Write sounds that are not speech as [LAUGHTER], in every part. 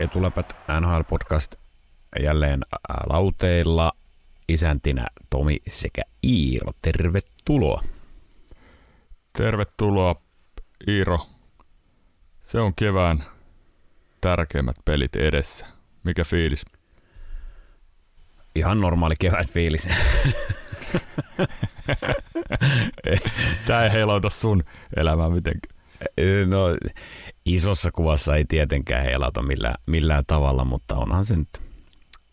Etuläpät NHL-podcast jälleen lauteilla. Isäntinä Tomi sekä Iiro. Tervetuloa. Tervetuloa Iiro. Se on kevään tärkeimmät pelit edessä. Mikä fiilis? Ihan normaali kevään fiilis. [LAUGHS] Tämä ei heilauta sun elämää mitenkään. No, isossa kuvassa ei tietenkään heilauta millään, millään tavalla, mutta onhan se nyt,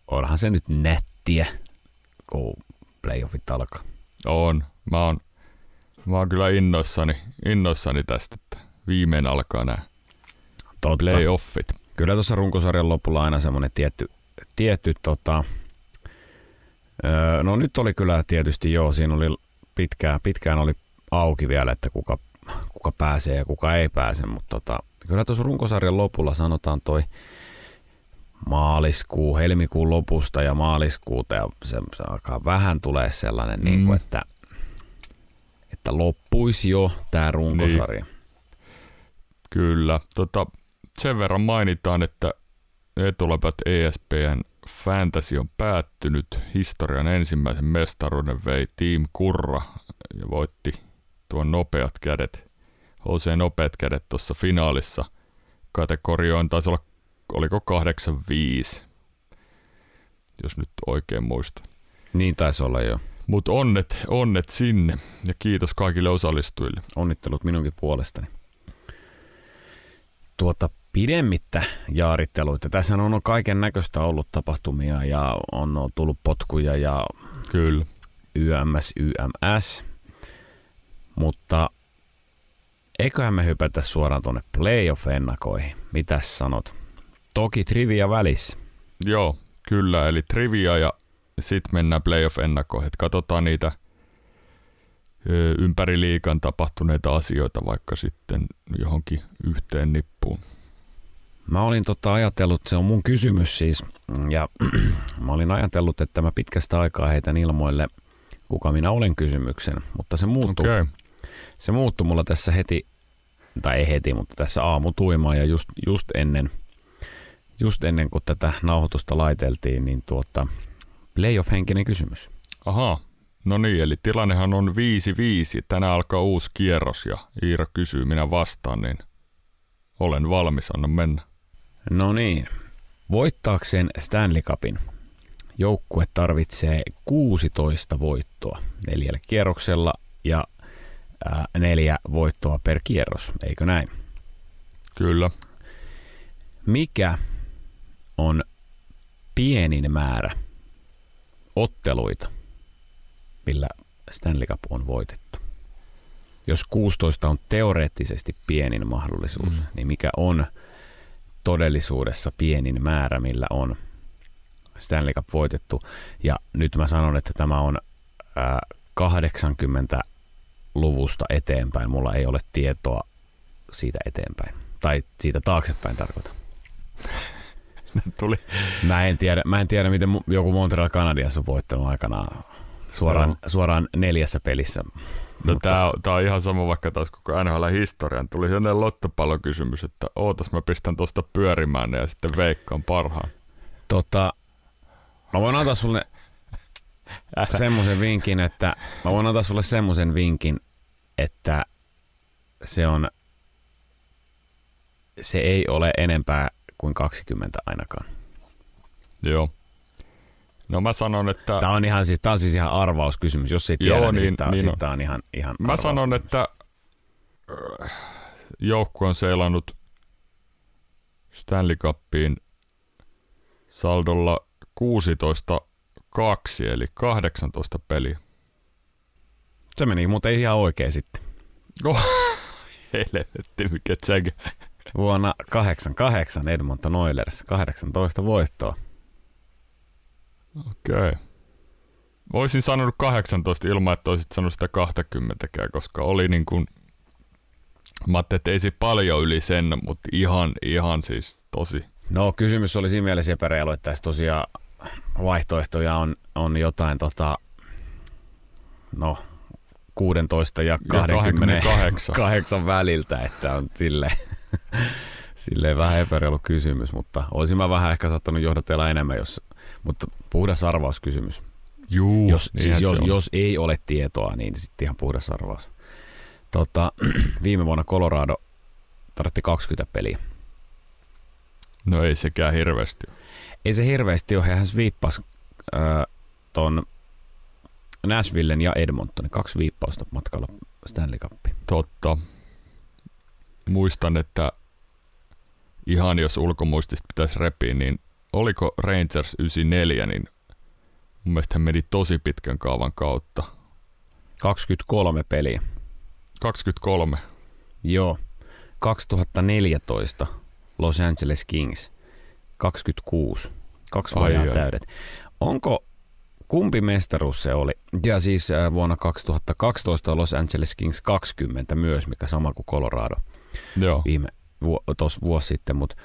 onhan se nyt nättiä, kun playoffit alkaa. On. Mä oon, mä oon kyllä innoissani, innoissani tästä, että viimein alkaa nämä Totta. playoffit. Kyllä tuossa runkosarjan lopulla aina semmoinen tietty, tietty tota, no nyt oli kyllä tietysti joo, siinä oli pitkään, pitkään oli auki vielä, että kuka, kuka pääsee ja kuka ei pääse, mutta tota, kyllä tuossa runkosarjan lopulla sanotaan toi maaliskuu, helmikuun lopusta ja maaliskuuta ja se, se alkaa vähän tulee sellainen, mm. niin kuin, että, että loppuisi jo tämä runkosarja. Niin. Kyllä. Tota, sen verran mainitaan, että etuläpät ESPN Fantasy on päättynyt. Historian ensimmäisen mestaruuden vei Team Kurra ja voitti tuon nopeat kädet, HC nopeat kädet tuossa finaalissa. Kategorioin taisi olla, oliko 85, jos nyt oikein muistan. Niin taisi olla jo. Mutta onnet, onnet sinne ja kiitos kaikille osallistujille. Onnittelut minunkin puolestani. Tuota, pidemmittä jaaritteluita. Tässä on kaiken näköistä ollut tapahtumia ja on tullut potkuja ja Kyllä. YMS, YMS. Mutta eiköhän me hypätä suoraan tuonne playoff-ennakoihin. Mitäs sanot? Toki trivia välissä. Joo, kyllä. Eli trivia ja sitten mennään playoff-ennakkoihin. Katsotaan niitä ympäri liikan tapahtuneita asioita vaikka sitten johonkin yhteen nippuun. Mä olin tota ajatellut, se on mun kysymys siis, ja [CLEARS THROAT] mä olin ajatellut, että mä pitkästä aikaa heitän ilmoille, kuka minä olen kysymyksen, mutta se muuttui, okay. Se muuttui mulla tässä heti, tai ei heti, mutta tässä aamu tuimaan ja just, just ennen, just ennen kuin tätä nauhoitusta laiteltiin, niin tuota, playoff-henkinen kysymys. Aha, no niin, eli tilannehan on 5-5, tänään alkaa uusi kierros ja Iira kysyy, minä vastaan, niin olen valmis, anna mennä. No niin, voittaakseen Stanley Cupin joukkue tarvitsee 16 voittoa neljällä kierroksella ja ää, neljä voittoa per kierros, eikö näin? Kyllä. Mikä on pienin määrä otteluita, millä Stanley Cup on voitettu? Jos 16 on teoreettisesti pienin mahdollisuus, mm. niin mikä on – todellisuudessa pienin määrä, millä on Stanley Cup voitettu. Ja nyt mä sanon, että tämä on ää, 80-luvusta eteenpäin. Mulla ei ole tietoa siitä eteenpäin. Tai siitä taaksepäin tarkoitan. [LAUGHS] Tuli. Mä en tiedä, mä en tiedä miten joku Montreal Canadiens on voittanut aikanaan suoraan, no. suoraan neljässä pelissä. No Mutta... tää, on, tää on ihan sama vaikka taas koko NHL historian. Tuli sellainen lottopallokysymys, että ootas mä pistän tosta pyörimään ja sitten veikkaan parhaan. Tota, mä voin antaa sulle semmoisen vinkin, että mä voin antaa sulle semmoisen vinkin, että se on se ei ole enempää kuin 20 ainakaan. Joo. No mä sanon, että... Tämä on, ihan siis, tämä on siis ihan arvauskysymys. Jos ei tiedä, Joo, niin, niin, niin, niin on ihan, ihan Mä sanon, että äh, joukkue on seilannut Stanley Cupiin saldolla 16-2, eli 18 peliä. Se meni mutta ei ihan oikein sitten. Oh, [LAUGHS] helvetti, mikä tsägä. Vuonna 88 Edmonton Oilers, 18 voittoa. Okei. Okay. Voisin sanonut 18 ilman, että olisit sanonut sitä 20 koska oli niin kuin, mä ajattelin, että ei se paljon yli sen, mutta ihan, ihan siis tosi. No kysymys oli siinä mielessä epäreilu, että tässä tosiaan vaihtoehtoja on, on jotain tota, no 16 ja 28 väliltä, että on sille Silleen vähän epäreilu kysymys, mutta olisin mä vähän ehkä saattanut johdatella enemmän, jos, mutta puhdas arvauskysymys. Juu, Jos, siis niinhän jos, on. jos ei ole tietoa, niin sitten ihan puhdas arvaus. Tota, [CLEARS THROAT] viime vuonna Colorado tarvitti 20 peliä. No ei sekään hirveästi. Ei se hirveästi ole, hän viippasi äh, ton Nashvillen ja Edmontonin kaksi viippausta matkalla Stanley Cupiin. Totta. Muistan, että ihan jos ulkomuistista pitäisi repiä, niin oliko Rangers 94, niin mun mielestä hän meni tosi pitkän kaavan kautta. 23 peliä. 23. Joo. 2014 Los Angeles Kings 26. Kaksi vajaa täydet. Onko, kumpi mestaruus se oli? Ja siis äh, vuonna 2012 Los Angeles Kings 20 myös, mikä sama kuin Colorado Joo. viime tuossa vuosi sitten, mutta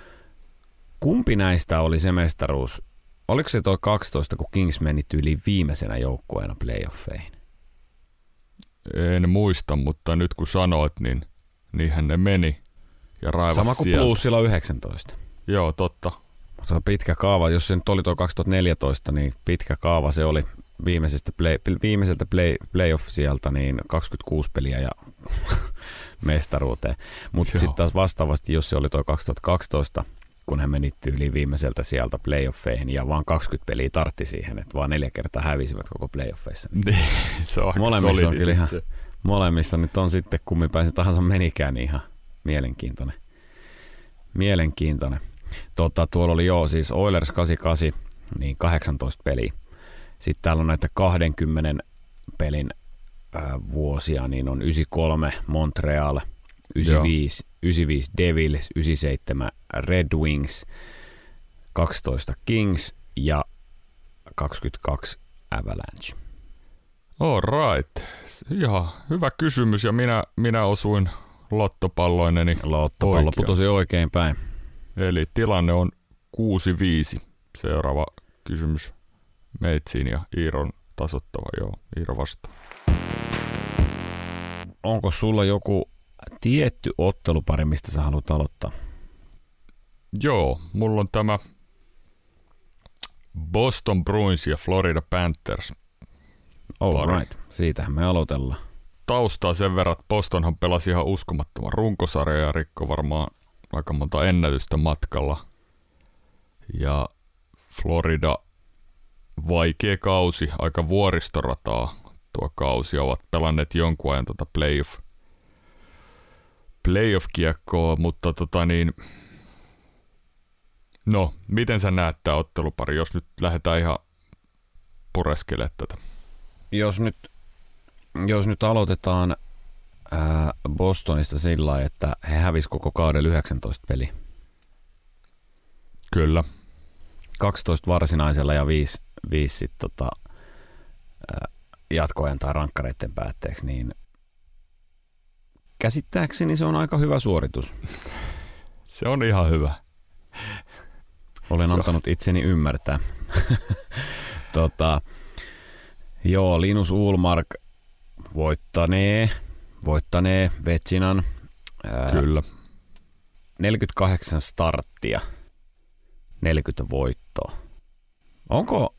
kumpi näistä oli se mestaruus? Oliko se tuo 12, kun Kings meni tyyliin viimeisenä joukkueena playoffeihin? En muista, mutta nyt kun sanoit, niin niinhän ne meni. Ja raivas Sama kuin sieltä. Bluesilla 19. Joo, totta. Se on pitkä kaava. Jos se nyt oli tuo 2014, niin pitkä kaava se oli viimeisestä play, viimeiseltä play, playoff sieltä, niin 26 peliä ja [LAUGHS] mestaruuteen. Mutta sitten taas vastaavasti, jos se oli tuo 2012, kun hän meni yli viimeiseltä sieltä playoffeihin ja vaan 20 peliä tartti siihen, että vaan neljä kertaa hävisivät koko playoffeissa. Niin, [LAUGHS] se on Molemmissa on kyllä ihan- se. Molemmissa nyt on sitten kummin päin se tahansa menikään, niin ihan mielenkiintoinen. Mielenkiintoinen. Tota, tuolla oli joo, siis Oilers 88, niin 18 peliä. Sitten täällä on näitä 20 pelin ää, vuosia, niin on 93 Montreal, 95, 95 Devils, 97 Red Wings, 12 Kings ja 22 Avalanche. All right. Ihan hyvä kysymys ja minä, minä osuin lottopalloineni. Lottopallo Oikein. putosi oikein päin. Eli tilanne on 6-5. Seuraava kysymys Meitsiin ja Iiron tasottava. Joo, Iiro vastaa. Onko sulla joku tietty ottelupari, mistä sä haluat aloittaa? Joo, mulla on tämä Boston Bruins ja Florida Panthers. All Pari. right. Siitähän me aloitellaan. Taustaa sen verran, että Bostonhan pelasi ihan uskomattoman runkosarja ja rikko varmaan aika monta ennätystä matkalla. Ja Florida vaikea kausi, aika vuoristorataa tuo kausi ovat pelanneet jonkun ajan tuota playoff, playoff-kiekkoa, mutta tota niin, no, miten sä näet tämä ottelupari, jos nyt lähdetään ihan pureskelemaan tätä? Jos nyt, jos nyt aloitetaan ää, Bostonista sillä lailla, että he hävisi koko kauden 19 peli. Kyllä. 12 varsinaisella ja 5, 5 sit tota, ää, jatkoajan tai rankkareiden päätteeksi, niin käsittääkseni se on aika hyvä suoritus. Se on ihan hyvä. Olen Se on- antanut itseni ymmärtää. [LAUGHS] tota, joo, Linus Ulmark voittanee, voittanee Vetsinan. Ää, Kyllä. 48 starttia, 40 voittoa. Onko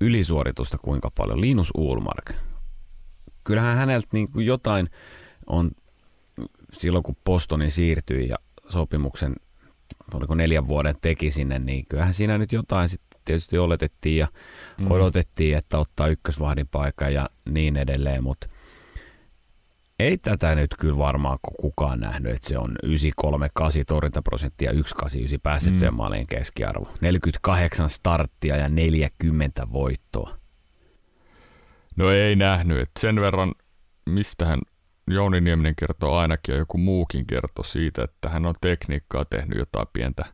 ylisuoritusta kuinka paljon? Linus Ulmark. Kyllähän häneltä niin kuin jotain on silloin, kun Bostoni siirtyi ja sopimuksen oliko neljän vuoden teki sinne, niin kyllähän siinä nyt jotain sitten tietysti oletettiin ja mm. odotettiin, että ottaa ykkösvahdin paikan ja niin edelleen, mutta ei tätä nyt kyllä varmaan ku- kukaan nähnyt, että se on 938 torjuntaprosenttia, 189 päästettyjen Mm. mm. maalien keskiarvo. 48 starttia ja 40 voittoa. No ei nähnyt, että sen verran, mistähän Jouni Nieminen kertoo ainakin ja joku muukin kertoo siitä, että hän on tekniikkaa tehnyt jotain pientä,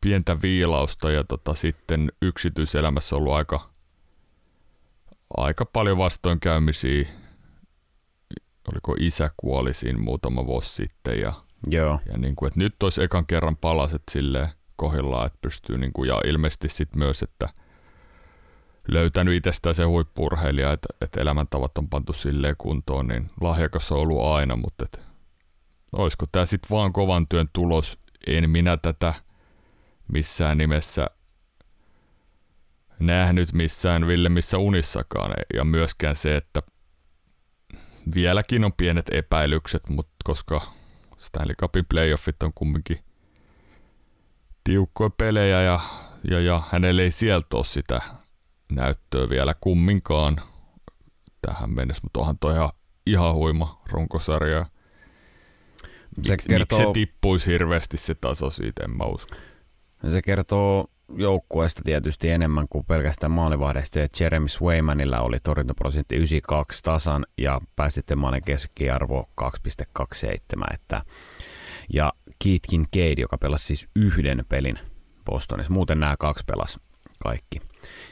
pientä viilausta ja tota, sitten yksityiselämässä ollut aika, aika paljon vastoinkäymisiä. Oliko isä kuoli siinä muutama vuosi sitten ja, Joo, ja niin kuin, että nyt olisi ekan kerran palaset sille kohdillaan, että pystyy niin kuin, ja ilmeisesti sitten myös, että löytänyt itsestään se huippurheilija, että, että elämäntavat on pantu silleen kuntoon, niin lahjakas on ollut aina, mutta et, olisiko tämä sitten vaan kovan työn tulos en minä tätä missään nimessä nähnyt missään missä unissakaan. Ja myöskään se, että vieläkin on pienet epäilykset, mutta koska Stanley Cupin playoffit on kumminkin tiukkoja pelejä ja, ja, ja hänelle ei sieltä ole sitä näyttöä vielä kumminkaan tähän mennessä, mutta onhan toi ihan, ihan huima runkosarja. Se Mik, kertoo, miksi se tippuisi hirveästi se taso siitä, en mä usko. Se kertoo joukkueesta tietysti enemmän kuin pelkästään maalivahdeista. Jeremy Swaymanilla oli torjuntaprosentti 92 tasan ja pääsitte maalin keskiarvo 2,27. Että, ja Keith Cade, joka pelasi siis yhden pelin Bostonissa. Muuten nämä kaksi pelas kaikki.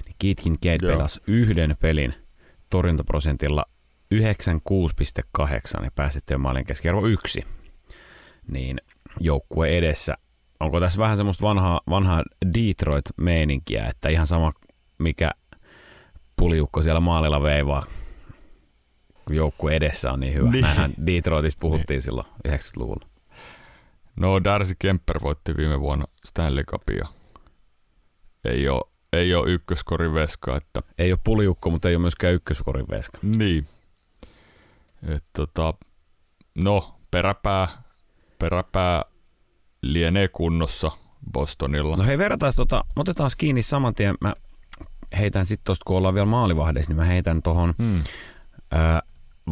Niin Keith Cade pelasi yhden pelin torjuntaprosentilla 96,8 ja pääsitte maalin keskiarvo 1. Niin joukkue edessä onko tässä vähän semmoista vanhaa, vanhaa Detroit-meininkiä, että ihan sama mikä puliukko siellä maalilla veivaa, kun joukkue edessä on niin hyvä. Niin. Näinhän Detroitissa puhuttiin niin. silloin 90-luvulla. No Darcy Kemper voitti viime vuonna Stanley Cupia. Ei ole, ei ole ykköskorin veska. Että... Ei ole puliukko, mutta ei ole myöskään ykköskorin veska. Niin. Et tota, no, peräpää, peräpää lienee kunnossa Bostonilla. No hei, verrataan tota, otetaan kiinni saman tien. Mä heitän sitten tuosta, kun ollaan vielä maalivahdeissa, niin mä heitän tuohon hmm.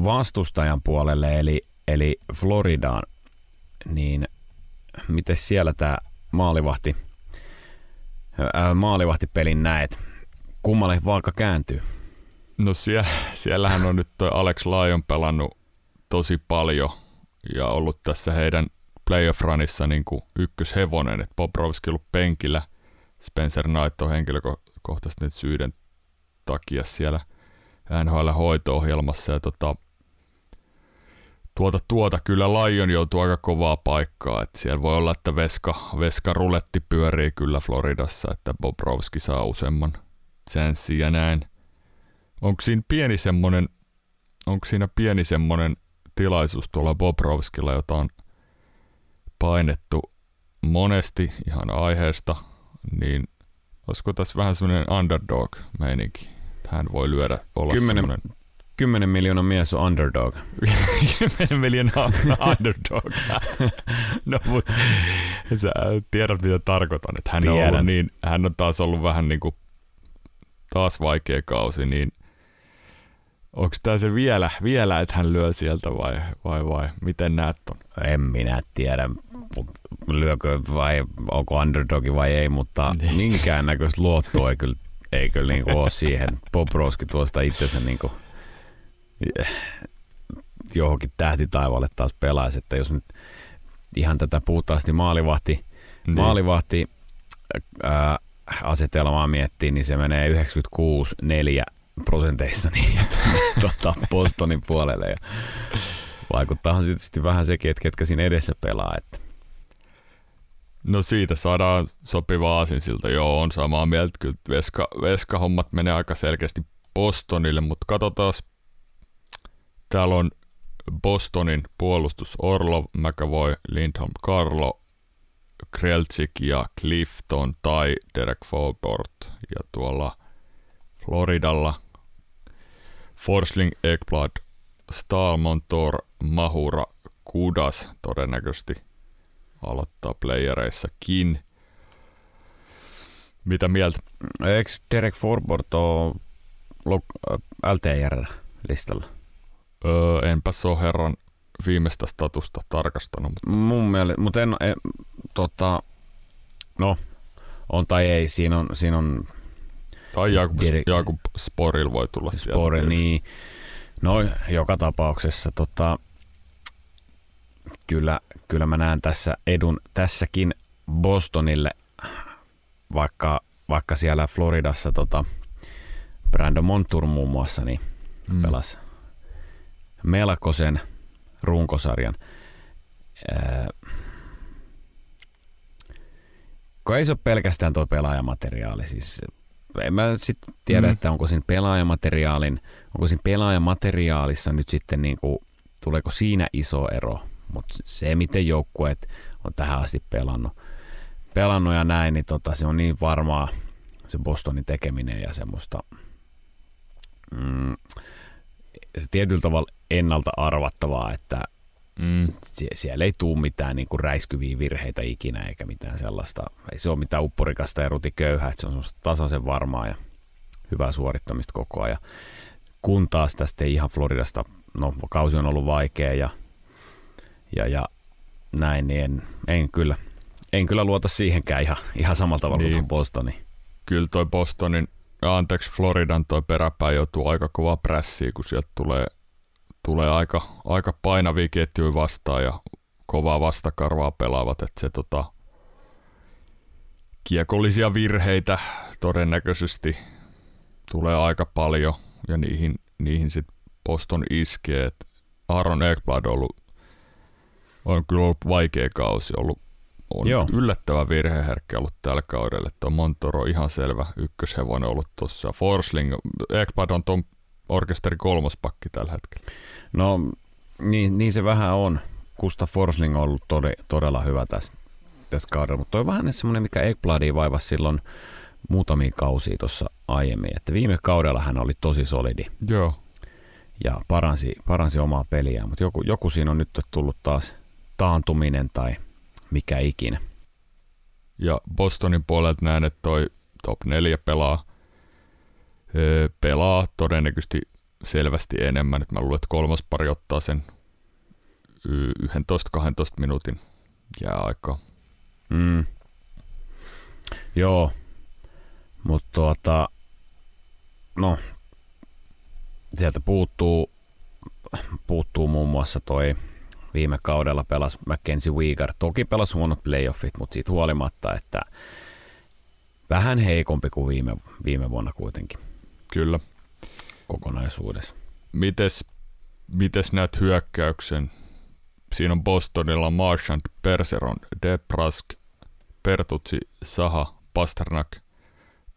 vastustajan puolelle, eli, eli Floridaan. Niin miten siellä tämä maalivahti, maalivahtipelin näet? Kummalle vaaka kääntyy? No siellä, siellähän on nyt toi Alex Lyon pelannut tosi paljon ja ollut tässä heidän playoff-runissa niin kuin ykköshevonen, että Bobrovski ollut penkillä, Spencer Knight on henkilökohtaisesti syiden takia siellä NHL-hoito-ohjelmassa ja tota, tuota, tuota kyllä Lion joutuu aika kovaa paikkaa, että siellä voi olla, että veska, veska ruletti pyörii kyllä Floridassa, että Bobrovski saa useamman chanssin ja näin. Onko siinä pieni semmonen, onko siinä pieni semmonen tilaisuus tuolla Bobrovskilla, jota on painettu monesti ihan aiheesta, niin olisiko tässä vähän semmoinen underdog-meininki? Hän voi lyödä olla Kymmenen, semmoinen... 10 miljoonaa mies on underdog. [LAUGHS] 10 miljoonaa underdog. [LAUGHS] no mutta sä tiedät mitä tarkoitan, että hän on, ollut niin, hän on taas ollut vähän niin kuin taas vaikea kausi, niin onko tämä se vielä, vielä, että hän lyö sieltä vai, vai, vai miten näet ton? En minä tiedä lyökö vai onko underdogi vai ei, mutta niin. minkään näköistä luottoa ei kyllä, ei kyllä niin kuin ole siihen. Bobrovski tuosta itsensä niin kuin, johonkin tähtitaivaalle taas pelaisi, että jos nyt ihan tätä puhtaasti maalivahti, niin. maalivahti ää, asetelmaa miettii, niin se menee 96-4 prosenteissa [LAUGHS] niin, tuota, Bostonin puolelle. Ja vaikuttaahan tietysti vähän sekin, että ketkä siinä edessä pelaa. Että No siitä saadaan sopiva aasinsilta. Joo, on samaa mieltä. Kyllä veska, veskahommat menee aika selkeästi Bostonille, mutta katsotaan. Täällä on Bostonin puolustus Orlov, McAvoy, Lindholm, Carlo, Krelchik ja Clifton tai Derek Faubert. Ja tuolla Floridalla Forsling, Ekblad, Stalmontor, Mahura, Kudas todennäköisesti – aloittaa playereissakin. Mitä mieltä? Eikö Derek Forbort ole LTR-listalla? Öö, enpä se ole herran viimeistä statusta tarkastanut. Mutta... Mun mielestä, mutta en, en tota, no, on tai ei, siinä on, siinä on tai Jakub, Derek, Jakub Sporil voi tulla Sporil, sieltä. niin. No, joka tapauksessa tota, kyllä, kyllä mä näen tässä edun tässäkin Bostonille, vaikka, vaikka siellä Floridassa tota, Brandon Montour muun muassa niin mm. pelasi melkoisen runkosarjan. Äh, kun ei se ole pelkästään tuo pelaajamateriaali, siis en mä sitten tiedä, mm. että onko siinä pelaajamateriaalin, onko siinä pelaajamateriaalissa nyt sitten niin kuin, tuleeko siinä iso ero mutta se, miten joukkueet on tähän asti pelannut, pelannut ja näin, niin tota, se on niin varmaa se Bostonin tekeminen ja semmoista mm, tietyllä tavalla ennalta arvattavaa, että mm. sie- siellä ei tule mitään niin kuin räiskyviä virheitä ikinä eikä mitään sellaista. Ei se ole mitään upporikasta ja rutiköyhää, että se on tasaisen varmaa ja hyvää suorittamista koko ajan. Kun taas tästä ei ihan Floridasta, no kausi on ollut vaikea ja, ja, ja näin, niin en, en, kyllä, en kyllä luota siihenkään ihan, ihan samalla tavalla niin. kuin Bostoni. Kyllä toi Bostonin, anteeksi Floridan toi peräpää joutuu aika kova prässiä, kun sieltä tulee, tulee aika, aika painavia ketjuja vastaan ja kovaa vastakarvaa pelaavat, että se tota, kiekollisia virheitä todennäköisesti tulee aika paljon ja niihin, niihin sitten Boston iskee. Et Aaron Ekblad on ollut, on kyllä ollut vaikea kausi, ollut on Joo. yllättävä virheherkkä ollut tällä kaudella. Että on Montoro ihan selvä ykköshevonen ollut tuossa. Forsling, Ekblad on tuon orkesterin kolmas pakki tällä hetkellä. No niin, niin se vähän on. Kusta Forsling on ollut tode, todella hyvä tässä, tässä kaudella, mutta toi vähän semmoinen, mikä Ekbladia vaivasi silloin muutamia kausia tuossa aiemmin. Että viime kaudella hän oli tosi solidi. Joo. Ja paransi, paransi omaa peliään, mutta joku, joku siinä on nyt tullut taas taantuminen tai mikä ikinä. Ja Bostonin puolelta näen, että toi top 4 pelaa, pelaa todennäköisesti selvästi enemmän. Mä luulen, että kolmas pari ottaa sen 11-12 minuutin jääaikaa. Mm. Joo, mutta tuota, no, sieltä puuttuu, puuttuu muun muassa toi viime kaudella pelas Mackenzie Weegar. Toki pelas huonot playoffit, mutta siitä huolimatta, että vähän heikompi kuin viime, viime vuonna kuitenkin. Kyllä. Kokonaisuudessa. Mites, mites näet hyökkäyksen? Siinä on Bostonilla Marchand, Perseron, Deprask, Pertutsi, Saha, Pasternak,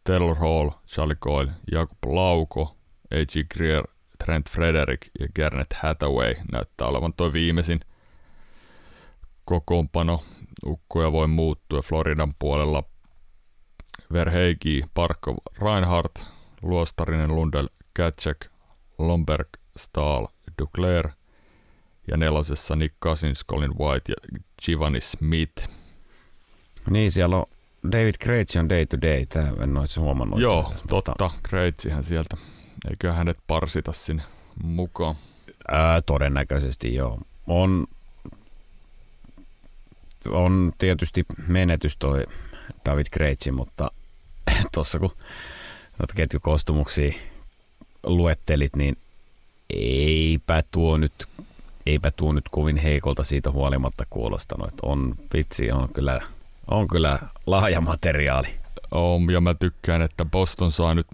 Taylor Hall, Charlie Coyle, Jakob Lauko, A.G. Greer, Trent Frederick ja Garnet Hathaway näyttää olevan tuo viimeisin kokoonpano. Ukkoja voi muuttua Floridan puolella. Verheiki, Parkov, Reinhardt, Luostarinen, Lundell, Katchek, Lomberg, Stahl, Duclair ja nelosessa Nick Cousins, Colin White ja Giovanni Smith. Niin, siellä on David Krejci on day to day, tämä en ole huomannut. Joo, totta, mutta... Krejcihän sieltä Eikö hänet parsita sinne mukaan? Ää, todennäköisesti joo. On, on tietysti menetys toi David Krejci, mutta [LAUGHS] tuossa kun noita ketjukostumuksia luettelit, niin eipä tuo nyt eipä tuo nyt kovin heikolta siitä huolimatta kuulostanut. On vitsi, on kyllä, on kyllä laaja materiaali. On, ja mä tykkään, että Boston saa nyt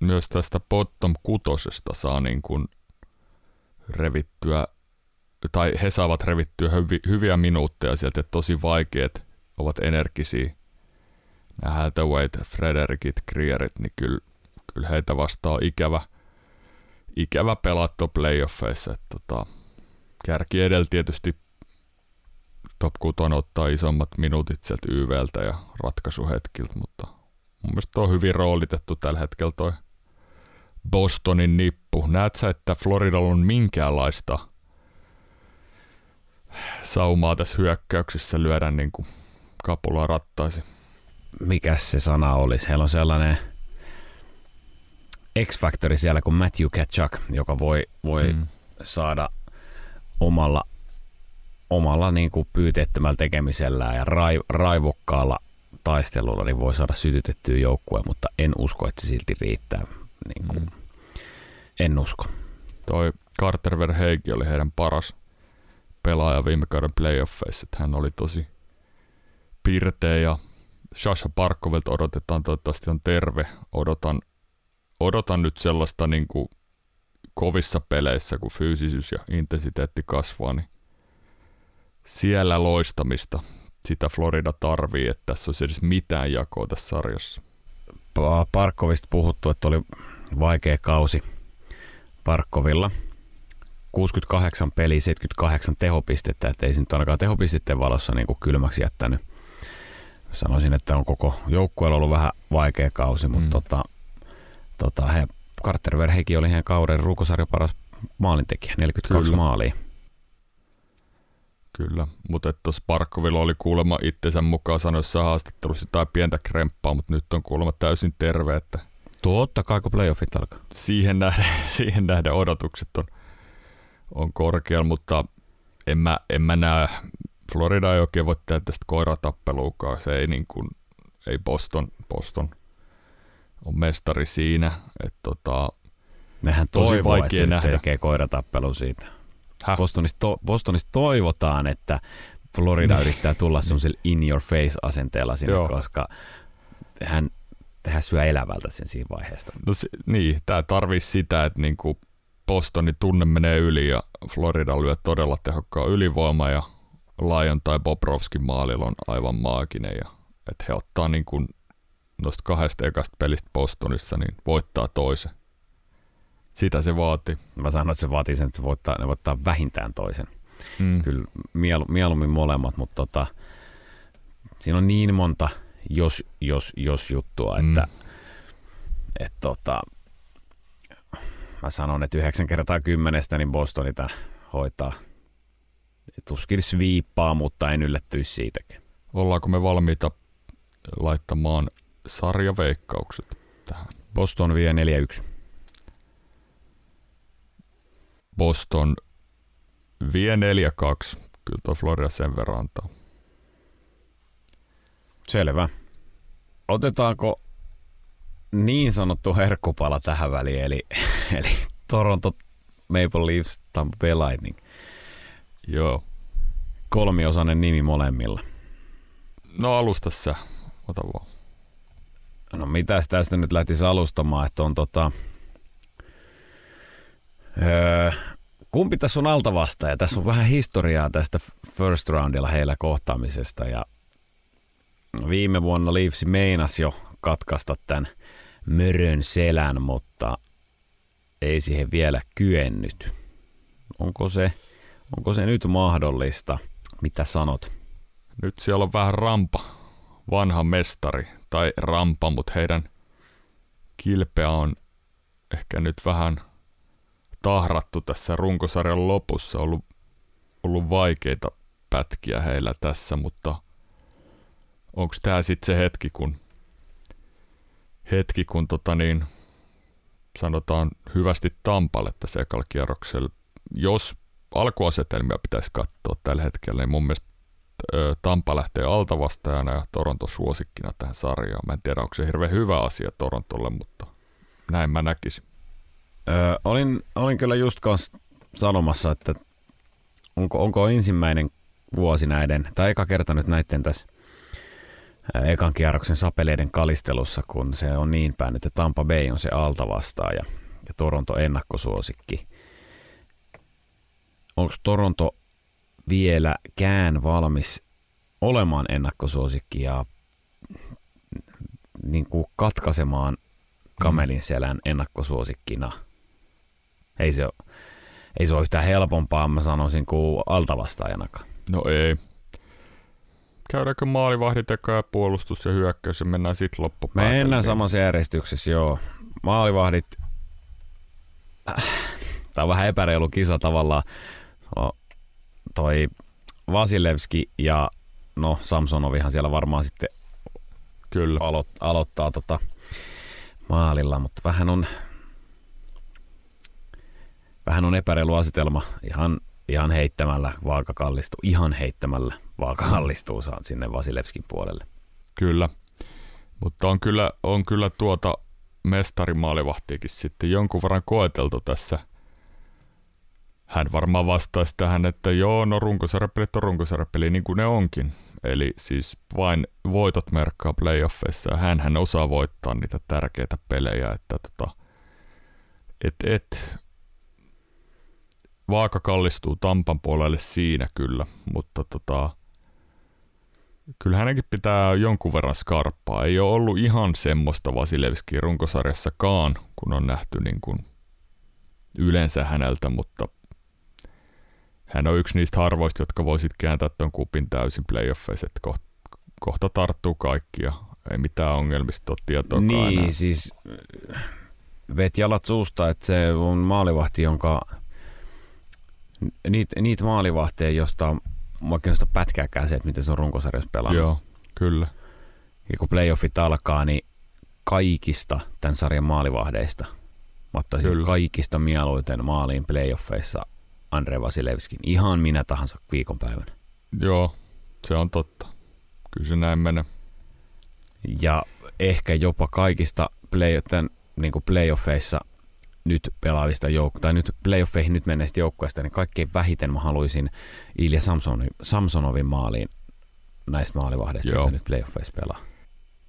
myös tästä bottom kutosesta saa niin kuin revittyä, tai he saavat revittyä hyvi, hyviä minuutteja sieltä, että tosi vaikeat ovat energisiä. Nämä Hathawayt, Frederikit, Krierit, niin kyllä, kyllä heitä vastaa ikävä, ikävä pelattu playoffeissa. Että tota, kärki edellä tietysti top 6 ottaa isommat minuutit sieltä YVltä ja ratkaisuhetkiltä, mutta mun mielestä on hyvin roolitettu tällä hetkellä toi Bostonin nippu. Näet sä, että Floridalla on minkäänlaista saumaa tässä hyökkäyksessä lyödä niin kuin kapulaa rattaisi? Mikäs se sana olisi? Heillä on sellainen X-faktori siellä kuin Matthew Ketchuk, joka voi, voi mm. saada omalla, omalla niin kuin pyyteettömällä tekemisellä ja rai, raivokkaalla taistelulla niin voi saada sytytettyä joukkueen, mutta en usko, että se silti riittää. Niin kuin, mm. En usko. Toi Carter Verheegi oli heidän paras pelaaja viime kauden playoffeissa. Hän oli tosi pirteä ja Sasha Parkkovilta odotetaan, toivottavasti on terve. Odotan, odotan nyt sellaista niin kuin kovissa peleissä, kun fyysisyys ja intensiteetti kasvaa, niin siellä loistamista sitä Florida tarvii, että tässä olisi edes mitään jakoa tässä sarjassa. Parkkovista puhuttu, että oli vaikea kausi Parkkovilla. 68 peli, 78 tehopistettä, että ei se nyt ainakaan tehopisteiden valossa niin kuin kylmäksi jättänyt. Sanoisin, että on koko joukkueella ollut vähän vaikea kausi, mutta mm. tota, tota, he, Carter Verheiki oli heidän kauden ruukosarjan paras maalintekijä, 42 Kyllä. maalia. Kyllä, mutta tuossa Parkkovilla oli kuulemma itsensä mukaan sanoissa haastattelussa jotain pientä kremppaa, mutta nyt on kuulemma täysin terve, että Totta kai, kun playoffit alkaa. Siihen nähden, [LAUGHS] siihen nähden odotukset on, on korkealla, mutta en mä, en mä näe, Florida ei oikein voi tehdä tästä koiratappeluukaan, se ei niin kuin, ei Boston, Boston on mestari siinä, että tota, Nehän toivoo, että se nähdä. tekee koiratappelu siitä. Bostonista, to, Bostonista toivotaan, että Florida niin. yrittää tulla semmoisella in your face asenteella sinne, Joo. koska hän, hän syö elävältä sen siinä vaiheesta. No se, niin, tämä tarvii sitä, että niinku Bostonin tunne menee yli ja Florida lyö todella tehokkaan ylivoima ja Lion tai Bobrovskin maalilla on aivan maaginen ja että he ottaa niin kuin noista kahdesta ekasta pelistä Bostonissa, niin voittaa toisen. Sitä se vaati. Mä sanoin, että se vaatii sen, että se voittaa, ne voittaa vähintään toisen. Mm. Kyllä miel, mieluummin molemmat, mutta tota, siinä on niin monta jos, jos, jos juttua, mm. että et tota, mä sanon, että 9 kertaa kymmenestä niin Bostoni tämän hoitaa. Tuskin sviippaa, mutta en yllättyisi siitäkin. Ollaanko me valmiita laittamaan sarjaveikkaukset tähän? Boston vie 4-1. Boston vie 4-2. Kyllä tuo Florida sen verran antaa. Selvä. Otetaanko niin sanottu herkkupala tähän väliin, eli, [LAUGHS] eli Toronto Maple Leafs Tampa Bay Lightning. Joo. Kolmiosainen nimi molemmilla. No alusta sä, ota vaan. No mitäs tästä nyt lähtisi alustamaan, että on tota... Öö, kumpi tässä on alta vastaaja? Tässä on vähän historiaa tästä first roundilla heillä kohtaamisesta ja viime vuonna Leafs meinas jo katkaista tämän mörön selän, mutta ei siihen vielä kyennyt. Onko se, onko se nyt mahdollista? Mitä sanot? Nyt siellä on vähän rampa, vanha mestari, tai rampa, mutta heidän kilpeä on ehkä nyt vähän tahrattu tässä runkosarjan lopussa. Ollut, ollut vaikeita pätkiä heillä tässä, mutta onko tämä sitten se hetki, kun hetki, kun tota niin, sanotaan hyvästi Tampalle tässä ekalla kierroksella. Jos alkuasetelmia pitäisi katsoa tällä hetkellä, niin mun mielestä Tampa lähtee altavastajana ja Toronto suosikkina tähän sarjaan. Mä en tiedä, onko se hirveän hyvä asia Torontolle, mutta näin mä näkisin. Ö, olin, olin kyllä just kanssa sanomassa, että onko, onko ensimmäinen vuosi näiden, tai eka kerta nyt näiden tässä ekan kierroksen sapeleiden kalistelussa, kun se on niin päin, että Tampa Bay on se altavastaaja ja Toronto ennakkosuosikki. Onko Toronto vieläkään valmis olemaan ennakkosuosikki ja niin kuin katkaisemaan kamelin selän ennakkosuosikkina? Ei se ole, ei se ole yhtään helpompaa, mä sanoisin, kuin altavastaajanakaan. No ei, käydäänkö maalivahdit ja puolustus ja hyökkäys ja mennään sitten loppupäätelmiin? Mennään samassa järjestyksessä, joo. Maalivahdit, tämä on vähän epäreilu kisa tavallaan. No, toi Vasilevski ja no Samsonovihan siellä varmaan sitten Kyllä. Alo- aloittaa tota maalilla, mutta vähän on vähän on epäreilu asetelma. Ihan ihan heittämällä vaaka kallistuu, ihan heittämällä vaaka kallistuu saan sinne Vasilevskin puolelle. Kyllä, mutta on kyllä, on kyllä tuota mestarimaalivahtiakin sitten jonkun verran koeteltu tässä. Hän varmaan vastaisi tähän, että joo, no runkosarjapelit on runkosarjapeli niin kuin ne onkin. Eli siis vain voitot merkkaa playoffeissa ja hän osaa voittaa niitä tärkeitä pelejä, että tota, et, et, vaaka kallistuu Tampan puolelle siinä kyllä, mutta tota, kyllä hänenkin pitää jonkun verran skarppaa. Ei ole ollut ihan semmoista Vasilevski runkosarjassakaan, kun on nähty niin kuin yleensä häneltä, mutta hän on yksi niistä harvoista, jotka voisit kääntää tuon kupin täysin playoffeissa, että kohta, kohta tarttuu kaikki ja ei mitään ongelmista ole tietoa Niin, enää. siis vet jalat suusta, että se on maalivahti, jonka niitä niit maalivahteja, josta mua kiinnostaa pätkääkään se, että miten se on runkosarjassa pelannut. Joo, kyllä. Ja kun playoffit alkaa, niin kaikista tämän sarjan maalivahdeista, mä ottaisin Kyllä. kaikista mieluiten maaliin playoffeissa Andre Vasilevskin ihan minä tahansa viikonpäivänä. Joo, se on totta. Kyllä se näin menee. Ja ehkä jopa kaikista play, tämän, niin kuin playoffeissa nyt pelaavista jouk- tai nyt playoffeihin nyt menneistä joukkueista, niin kaikkein vähiten mä haluaisin Ilja Samsonovin, Samsonovin maaliin näistä maalivahdeista, Joo. nyt playoffeissa pelaa.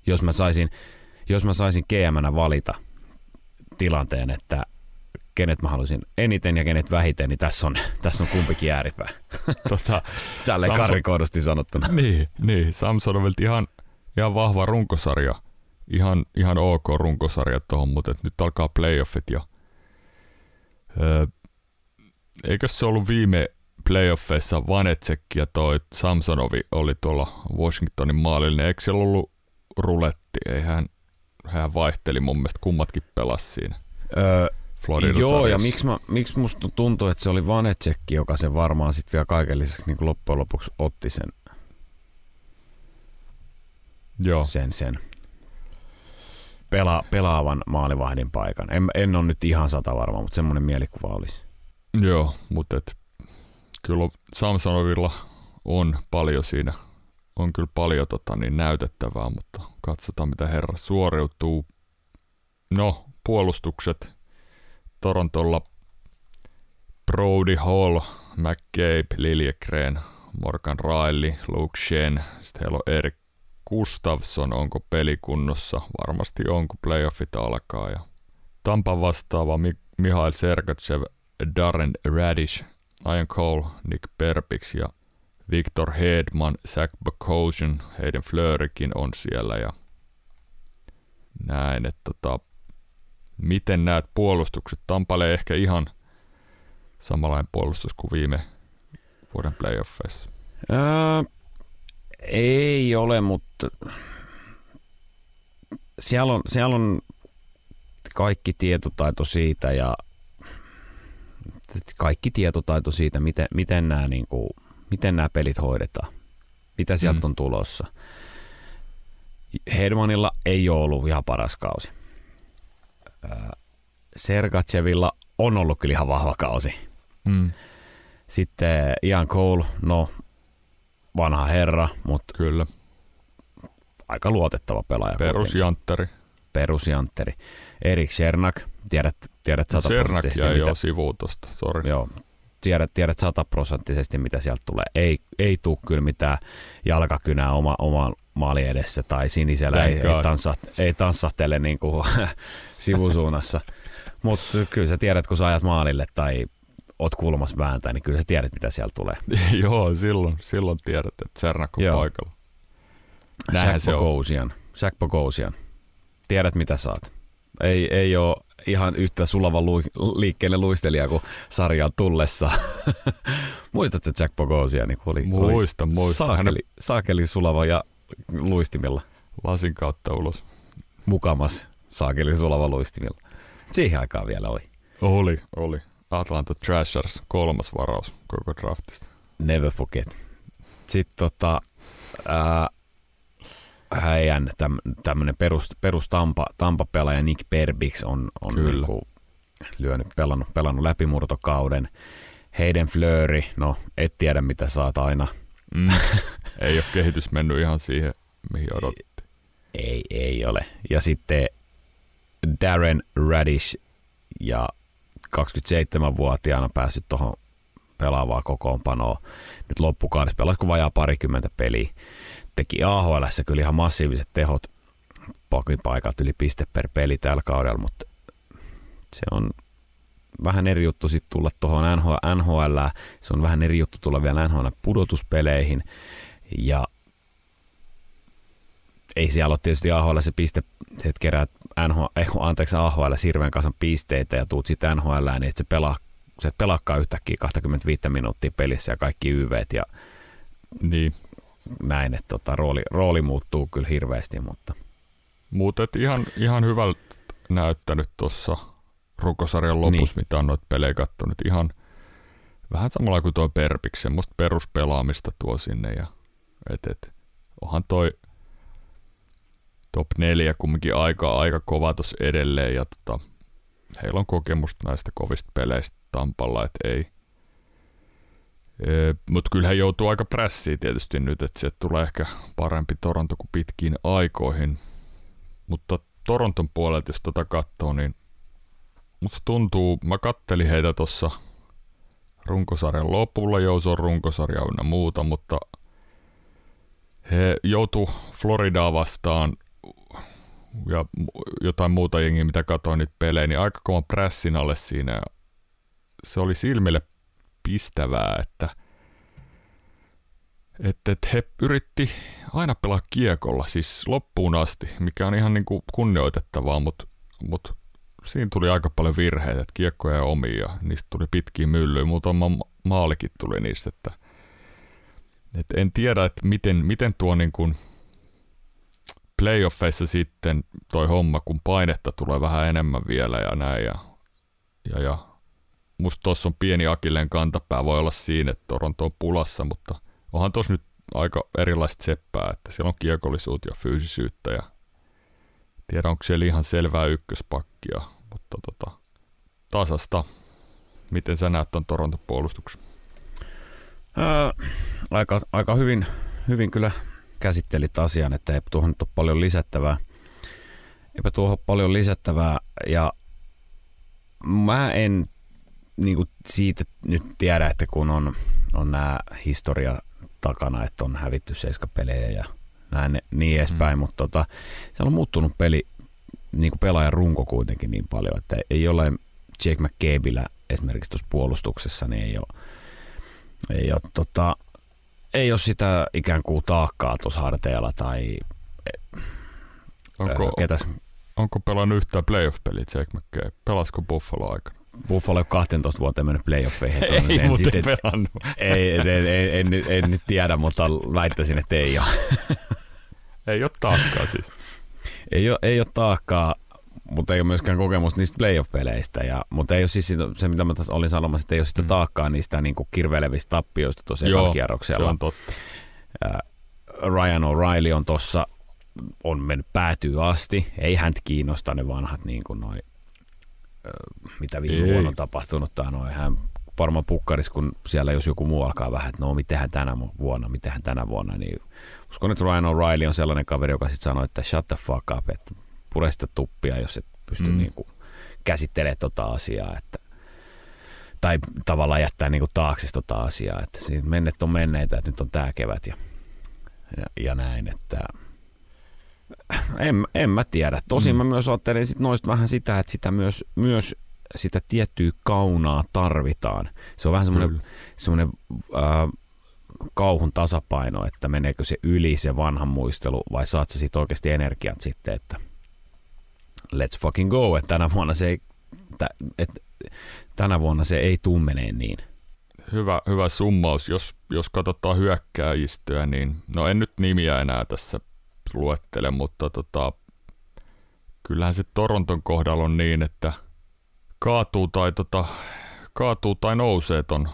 Jos mä saisin, jos mä saisin GM valita tilanteen, että kenet mä haluaisin eniten ja kenet vähiten, niin tässä on, [LAUGHS] tässä on kumpikin ääripää. [LAUGHS] tota, [LAUGHS] Tälleen Samson- karrikoidusti sanottuna. niin, niin, Samsonovilta ihan, ihan vahva runkosarja. Ihan, ihan ok runkosarja tuohon, mutta et nyt alkaa playoffit ja öö, eikö se ollut viime playoffeissa Vanetsek ja toi Samsonovi oli tuolla Washingtonin maalillinen. Eikö siellä ollut ruletti? Ei hän, vaihteli mun mielestä kummatkin pelas siinä Öö, Florida Joo, ja miksi, mä, miksi musta tuntuu, että se oli Vanetsekki, joka sen varmaan sitten vielä kaiken lisäksi niin loppujen lopuksi otti sen, Joo, sen, sen pela, pelaavan maalivahdin paikan. En, en ole nyt ihan sata varma, mutta semmoinen mielikuva olisi. Joo, mutta et, kyllä on- Samsonovilla on paljon siinä, on kyllä paljon tota, niin näytettävää, mutta katsotaan mitä herra suoriutuu. No, puolustukset Torontolla Brody Hall, McCabe, Liljegren, Morgan Riley, Luke Shen, sitten heillä on Erik Gustafsson, onko pelikunnossa? Varmasti on, kun playoffit alkaa. Ja Tampa vastaava Mi- Mihail Sergachev, Darren Radish, Ian Cole, Nick Perbix ja Victor Hedman, Zach Bokosian, heidän Flörikin on siellä ja näin, että tota, miten näet puolustukset? Tampalle ehkä ihan samanlainen puolustus kuin viime vuoden playoffeissa. Öö, ei ole, mutta siellä on, siellä on kaikki tietotaito siitä ja kaikki tietotaito siitä, miten, miten, nämä, niin kuin, miten nämä pelit hoidetaan. Mitä sieltä Mm. on tulossa. Hedmanilla ei ole ollut ihan paras kausi. Sergachevilla on ollut kyllä ihan vahva kausi. Mm. Sitten Ian Cole, no vanha herra, mutta Kyllä, aika luotettava pelaaja. perusjantteri. Perusjantteri. Erik Sernak, tiedät, tiedät Sernak sataprosenttisesti, jäi mitä, jo sivuun tosta, sori. joo, tiedät, tiedät sataprosenttisesti, mitä sieltä tulee. Ei, ei tule kyllä mitään jalkakynää oma, oman maali edessä tai sinisellä Thank ei, ei, tanssa, ei tanssahtele niin kuin sivusuunnassa. Mutta kyllä sä tiedät, kun sä ajat maalille tai oot kulmas vääntää, niin kyllä sä tiedät, mitä sieltä tulee. [LAUGHS] Joo, silloin, silloin tiedät, että Sernak on Joo. paikalla. Näinhän se on. Jack Bogosian. Tiedät mitä saat. Ei, ei ole ihan yhtä sulava lu, liikkeelle luistelija kuin sarjaan tullessa. [LAUGHS] Muistatko Jack Bogosian? Niin oli, Muistan, oli muistan. Hänen Saakeli, saakeli sulava ja luistimilla. lasin kautta ulos. Mukamas saakeli sulava luistimilla. Siihen aikaan vielä oli. Oli, oli. Atlanta Trashers, kolmas varaus koko draftista. Never forget. Sitten tota, ää, heidän täm, tämmöinen perus, perus Tampa, Tampa-pelaaja Nick Perbix on, on Kyllä. niinku lyönyt, pelannut, pelannut läpimurtokauden. Heidän Flööri, no et tiedä mitä saat aina. Mm. Ei ole kehitys mennyt ihan siihen, mihin odotti. Ei, ei ole. Ja sitten Darren Radish ja 27-vuotiaana päässyt tuohon pelaavaa kokoonpanoa. Nyt loppukaudessa pelasiko vajaa parikymmentä peliä. Teki AHL kyllä ihan massiiviset tehot pakin paikalta yli piste per peli tällä kaudella, mutta se on vähän eri juttu sitten tulla tuohon NHL, NHL, se on vähän eri juttu tulla vielä NHL pudotuspeleihin ja ei siellä ole tietysti AHL se piste, se, että keräät NHL, eh, anteeksi, AHL hirveän kasan pisteitä ja tuut sitten NHL, niin että se pelaa se et pelaakaan yhtäkkiä 25 minuuttia pelissä ja kaikki YVt ja Niin. näin, että tota, rooli, rooli muuttuu kyllä hirveästi, mutta Mutta ihan, ihan hyvältä näyttänyt tuossa runkosarjan lopussa, niin. mitä on noita pelejä katsonut. Ihan vähän samalla kuin tuo Perpiksi, semmoista peruspelaamista tuo sinne. Ja, et, et, onhan toi top 4 kumminkin aika, aika kova tuossa edelleen. Ja tota, heillä on kokemusta näistä kovista peleistä Tampalla, että ei. E, Mutta kyllä he joutuu aika prässiin tietysti nyt, että se tulee ehkä parempi Toronto kuin pitkiin aikoihin. Mutta Toronton puolelta, jos tota katsoo, niin musta tuntuu, mä kattelin heitä tuossa runkosarjan lopulla, Jouso runkosarja ynnä muuta, mutta he joutu Floridaa vastaan ja jotain muuta jengiä, mitä katsoin niitä pelejä, niin aika kovan pressin alle siinä. Se oli silmille pistävää, että että et he yritti aina pelaa kiekolla, siis loppuun asti, mikä on ihan niinku kunnioitettavaa, mutta mut siinä tuli aika paljon virheitä, että kiekkoja ja omia, niistä tuli pitkiä myllyjä, muutama maalikin tuli niistä, että et en tiedä, että miten, miten tuo niinku playoffeissa sitten toi homma, kun painetta tulee vähän enemmän vielä ja näin, ja, ja, ja musta tuossa on pieni akilleen kantapää, voi olla siinä, että Toronto on pulassa, mutta onhan tuossa nyt aika erilaista seppää, että siellä on kiekollisuutta ja fyysisyyttä ja tiedä onko siellä ihan selvää ykköspakkia, mutta tota, tasasta. Miten sä näet tuon Toronton puolustuksen? ää, aika, aika hyvin, hyvin kyllä käsittelit asian, että ei tuohon nyt ole paljon lisättävää. Eipä tuohon paljon lisättävää ja mä en niin kuin siitä nyt tiedä, että kun on, on nämä historia takana, että on hävitty seiskapelejä ja näin niin edespäin, mm. mutta tota, se on muuttunut peli, niin kuin pelaajan runko kuitenkin niin paljon, että ei ole Jake McCabeillä esimerkiksi tuossa puolustuksessa, niin ei ole, ei ole, tota, ei ole sitä ikään kuin taakkaa tuossa harteilla tai Onko, ää, ketäs, onko pelannut yhtään playoff-peliä Jake McCabe? Pelasko Buffalo aikana? Buffalo 12 vuoteen mennyt playoffeihin. [LAUGHS] Ei en, muuten sitten- pelannut. ei, en, en, en, en, nyt- en, nyt tiedä, mutta väittäisin, että ei ole. Ei ole taakkaa siis. ei, ole, ei ole taakkaa, mutta ei ole myöskään kokemusta niistä playoff-peleistä. Ja, mutta ei ole siis sitä- se, mitä mä tässä olin sanomassa, että ei ole sitä Mm. taakkaa niistä niin kuin kirvelevistä tappioista tuossa Joo, Se kierroksella. on totta. Ryan O'Reilly on tossa, on mennyt päätyy asti. Ei häntä kiinnosta ne vanhat niin kuin noi, mitä viime Ei. vuonna on tapahtunut. Tai noin, hän varmaan pukkaris, kun siellä jos joku muu alkaa vähän, että no mitenhän tänä vuonna, mitenhän tänä vuonna, niin uskon, että Ryan O'Reilly on sellainen kaveri, joka sitten sanoo, että shut the fuck up, että pure sitä tuppia, jos et pysty Mm. niin kuin käsittelemään tota asiaa, että tai tavallaan jättää niin kuin taakse tota asiaa, että siinä menneet on menneitä, että nyt on tämä kevät ja, ja, ja näin, että en, en mä tiedä. Tosin Mm. mä myös ajattelin sit noista vähän sitä, että sitä myös, myös sitä tiettyä kaunaa tarvitaan. Se on vähän semmoinen, semmoinen äh, kauhun tasapaino, että meneekö se yli se vanhan muistelu vai saat sä siitä oikeasti energiat sitten, että let's fucking go, että tänä vuonna se ei, et, tänä vuonna se ei tuu meneen niin. Hyvä, hyvä summaus. Jos, jos katsotaan hyökkääjistöä, niin no en nyt nimiä enää tässä luettele, mutta tota, kyllähän se Toronton kohdalla on niin, että kaatuu tai, tota, kaatuu tai nousee ton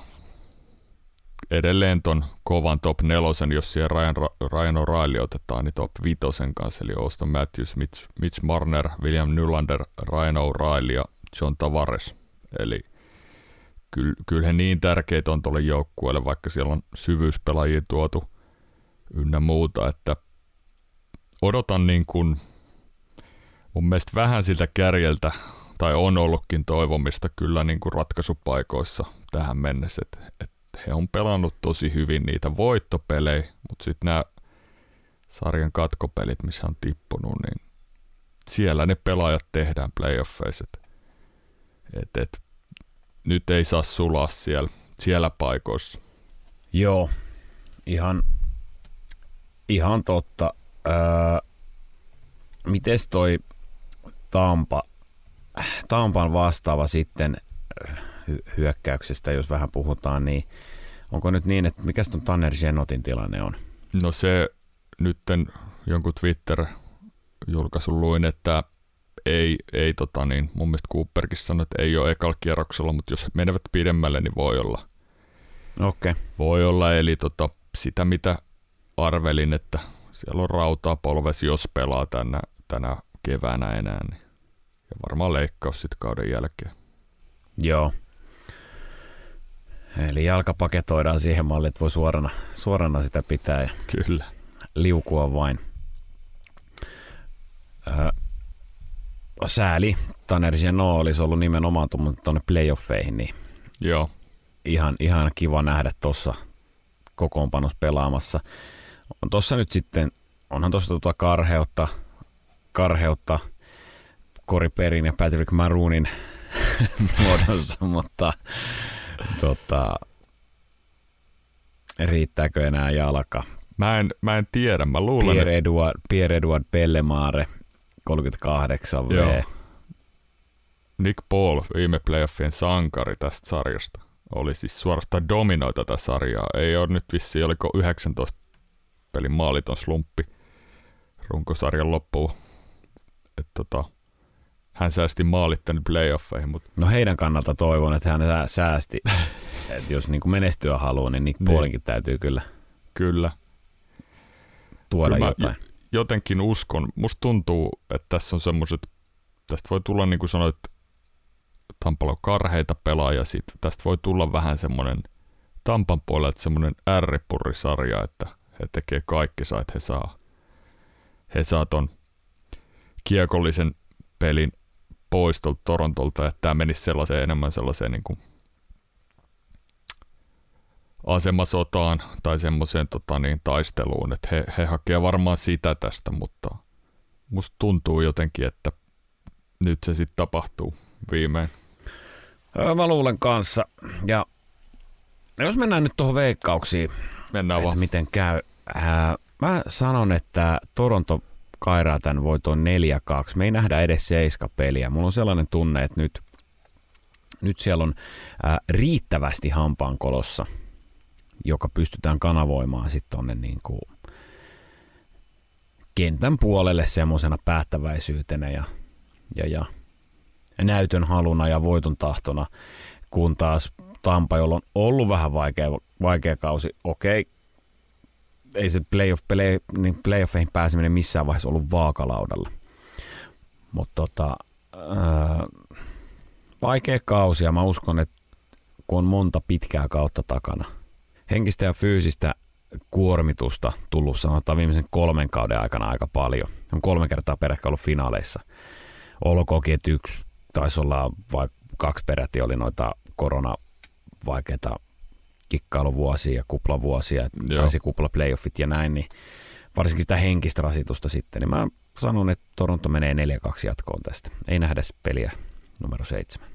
edelleen ton kovan top nelosen, jos siihen Ryan, Ryan O'Reilly otetaan, niin top vitosen kanssa, eli Auston Matthews, Mitch, Mitch Marner, William Nylander, Ryan O'Reilly ja John Tavares. Eli kyllä, kyllä he niin tärkeitä on tuolle joukkueelle, vaikka siellä on syvyyspelaajia tuotu ynnä muuta, että odotan niin kuin mun mielestä vähän siltä kärjeltä, tai on ollutkin toivomista kyllä niin kuin ratkaisupaikoissa tähän mennessä, että, että he on pelannut tosi hyvin niitä voittopelejä, mutta sitten nämä sarjan katkopelit, missä on tippunut, niin siellä ne pelaajat tehdään playoffeissa. Et, et, et, nyt ei saa sulaa siellä, siellä paikoissa. Joo, ihan, ihan totta. Öö, mites toi Tampa, Tampan vastaava sitten, hy- hyökkäyksestä, jos vähän puhutaan, niin onko nyt niin, että mikä tuon Tanner Genotin tilanne on? No se nytten jonkun Twitter-julkaisun luin, että ei, ei tota niin, mun mielestä Cooperkin sanoi, että ei ole ekalla kierroksella, mutta jos menevät pidemmälle, niin voi olla. Okei. Okay. Voi olla, eli tota, sitä mitä arvelin, että siellä on rautaa polves, jos pelaa tänä, tänä keväänä enää, niin ja varmaan leikkaus sitten kauden jälkeen. Joo. Eli jalka paketoidaan siihen malliin, että voi suorana, suorana sitä pitää ja Kyllä. liukua vain. Öö, sääli. Tanner no olisi ollut nimenomaan tuonne playoffeihin, niin Joo. ihan, ihan kiva nähdä tuossa kokoonpanossa pelaamassa. On tuossa nyt sitten, onhan tuossa tuota karheutta, karheutta Cory Perin ja Patrick Maroonin [LAUGHS] muodossa, mutta tota, riittääkö enää jalka? Mä en, mä en tiedä, mä luulen, Pierre Edouard, Pierre Edouard Pellemaare, 38 V. Joo. Nick Paul, viime playoffien sankari tästä sarjasta, oli siis suorastaan dominoi tätä sarjaa. Ei ole nyt vissi, oliko 19 pelin maaliton slumppi runkosarjan loppuun. Et tota, hän säästi maalit tänne playoffeihin. Mutta... No heidän kannalta toivon, että hän säästi. [LAUGHS] että jos niin menestyä haluaa, niin Nick Paulinkin niin. täytyy kyllä, kyllä. tuoda kyllä jotain. Jotenkin uskon. Musta tuntuu, että tässä on semmoiset, tästä voi tulla niin kuin sanoit, Tampalla karheita pelaajia, sit tästä voi tulla vähän semmoinen Tampan puolelta semmoinen ärripurrisarja, että he tekee kaikki että he saa, he saa ton kiekollisen pelin pois tuolta Torontolta, että tämä menisi sellaiseen enemmän sellaiseen niin kuin asemasotaan tai semmoiseen tota niin, taisteluun, että he, he hakee varmaan sitä tästä, mutta musta tuntuu jotenkin, että nyt se sitten tapahtuu viimein. Mä luulen kanssa. Ja jos mennään nyt tuohon veikkauksiin, mennään että vaan. miten käy. Ää, mä sanon, että Toronto kairaa tämän voiton 4-2. Me ei nähdä edes seiska peliä. Mulla on sellainen tunne, että nyt, nyt siellä on ää, riittävästi hampaankolossa, joka pystytään kanavoimaan sitten tonne niin kuin kentän puolelle semmoisena päättäväisyytenä ja, ja, ja näytön haluna ja voiton tahtona, kun taas Tampa, jolla on ollut vähän vaikea, vaikea kausi, okei, ei se playoff, play, niin playoffeihin pääseminen missään vaiheessa ollut vaakalaudalla. Mutta tota, äh, vaikea kausi ja mä uskon, että kun on monta pitkää kautta takana, henkistä ja fyysistä kuormitusta tullut sanotaan viimeisen kolmen kauden aikana aika paljon. On kolme kertaa peräkkäin ollut finaaleissa. Olkoonkin, että yksi taisi olla vai kaksi peräti oli noita korona vaikeita kikkailuvuosia ja kuplavuosia, Joo. taisi kupla playoffit ja näin, niin varsinkin sitä henkistä rasitusta sitten, niin mä sanon, että Toronto menee 4-2 jatkoon tästä. Ei nähdä peliä numero 7.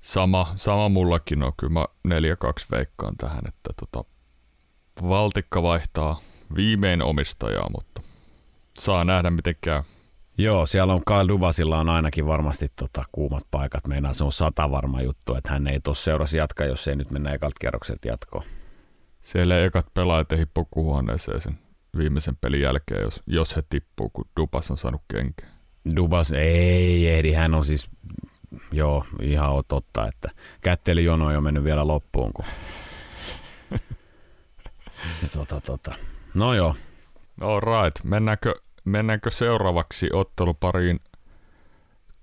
Sama, sama mullakin on. Kyllä mä 4-2 veikkaan tähän, että tota, Valtikka vaihtaa viimein omistajaa, mutta saa nähdä miten käy. Joo, siellä on Kyle Dubasilla on ainakin varmasti tota, kuumat paikat. Meinaa se on sata varma juttu, että hän ei tuossa seurasi jatka, jos ei nyt mennä ekalta kierrokset jatkoon. Siellä ekat pelaajat ehdi pukuhuoneeseen sen viimeisen pelin jälkeen, jos, jos he tippuu, kun Dubas on saanut kenkä. Dubas ei ehdi, hän on siis, joo, ihan on totta, että kättelyjono on jo mennyt vielä loppuun. Kun... [LAUGHS] tota, tota. No joo. All right, mennäänkö Mennäänkö seuraavaksi ottelupariin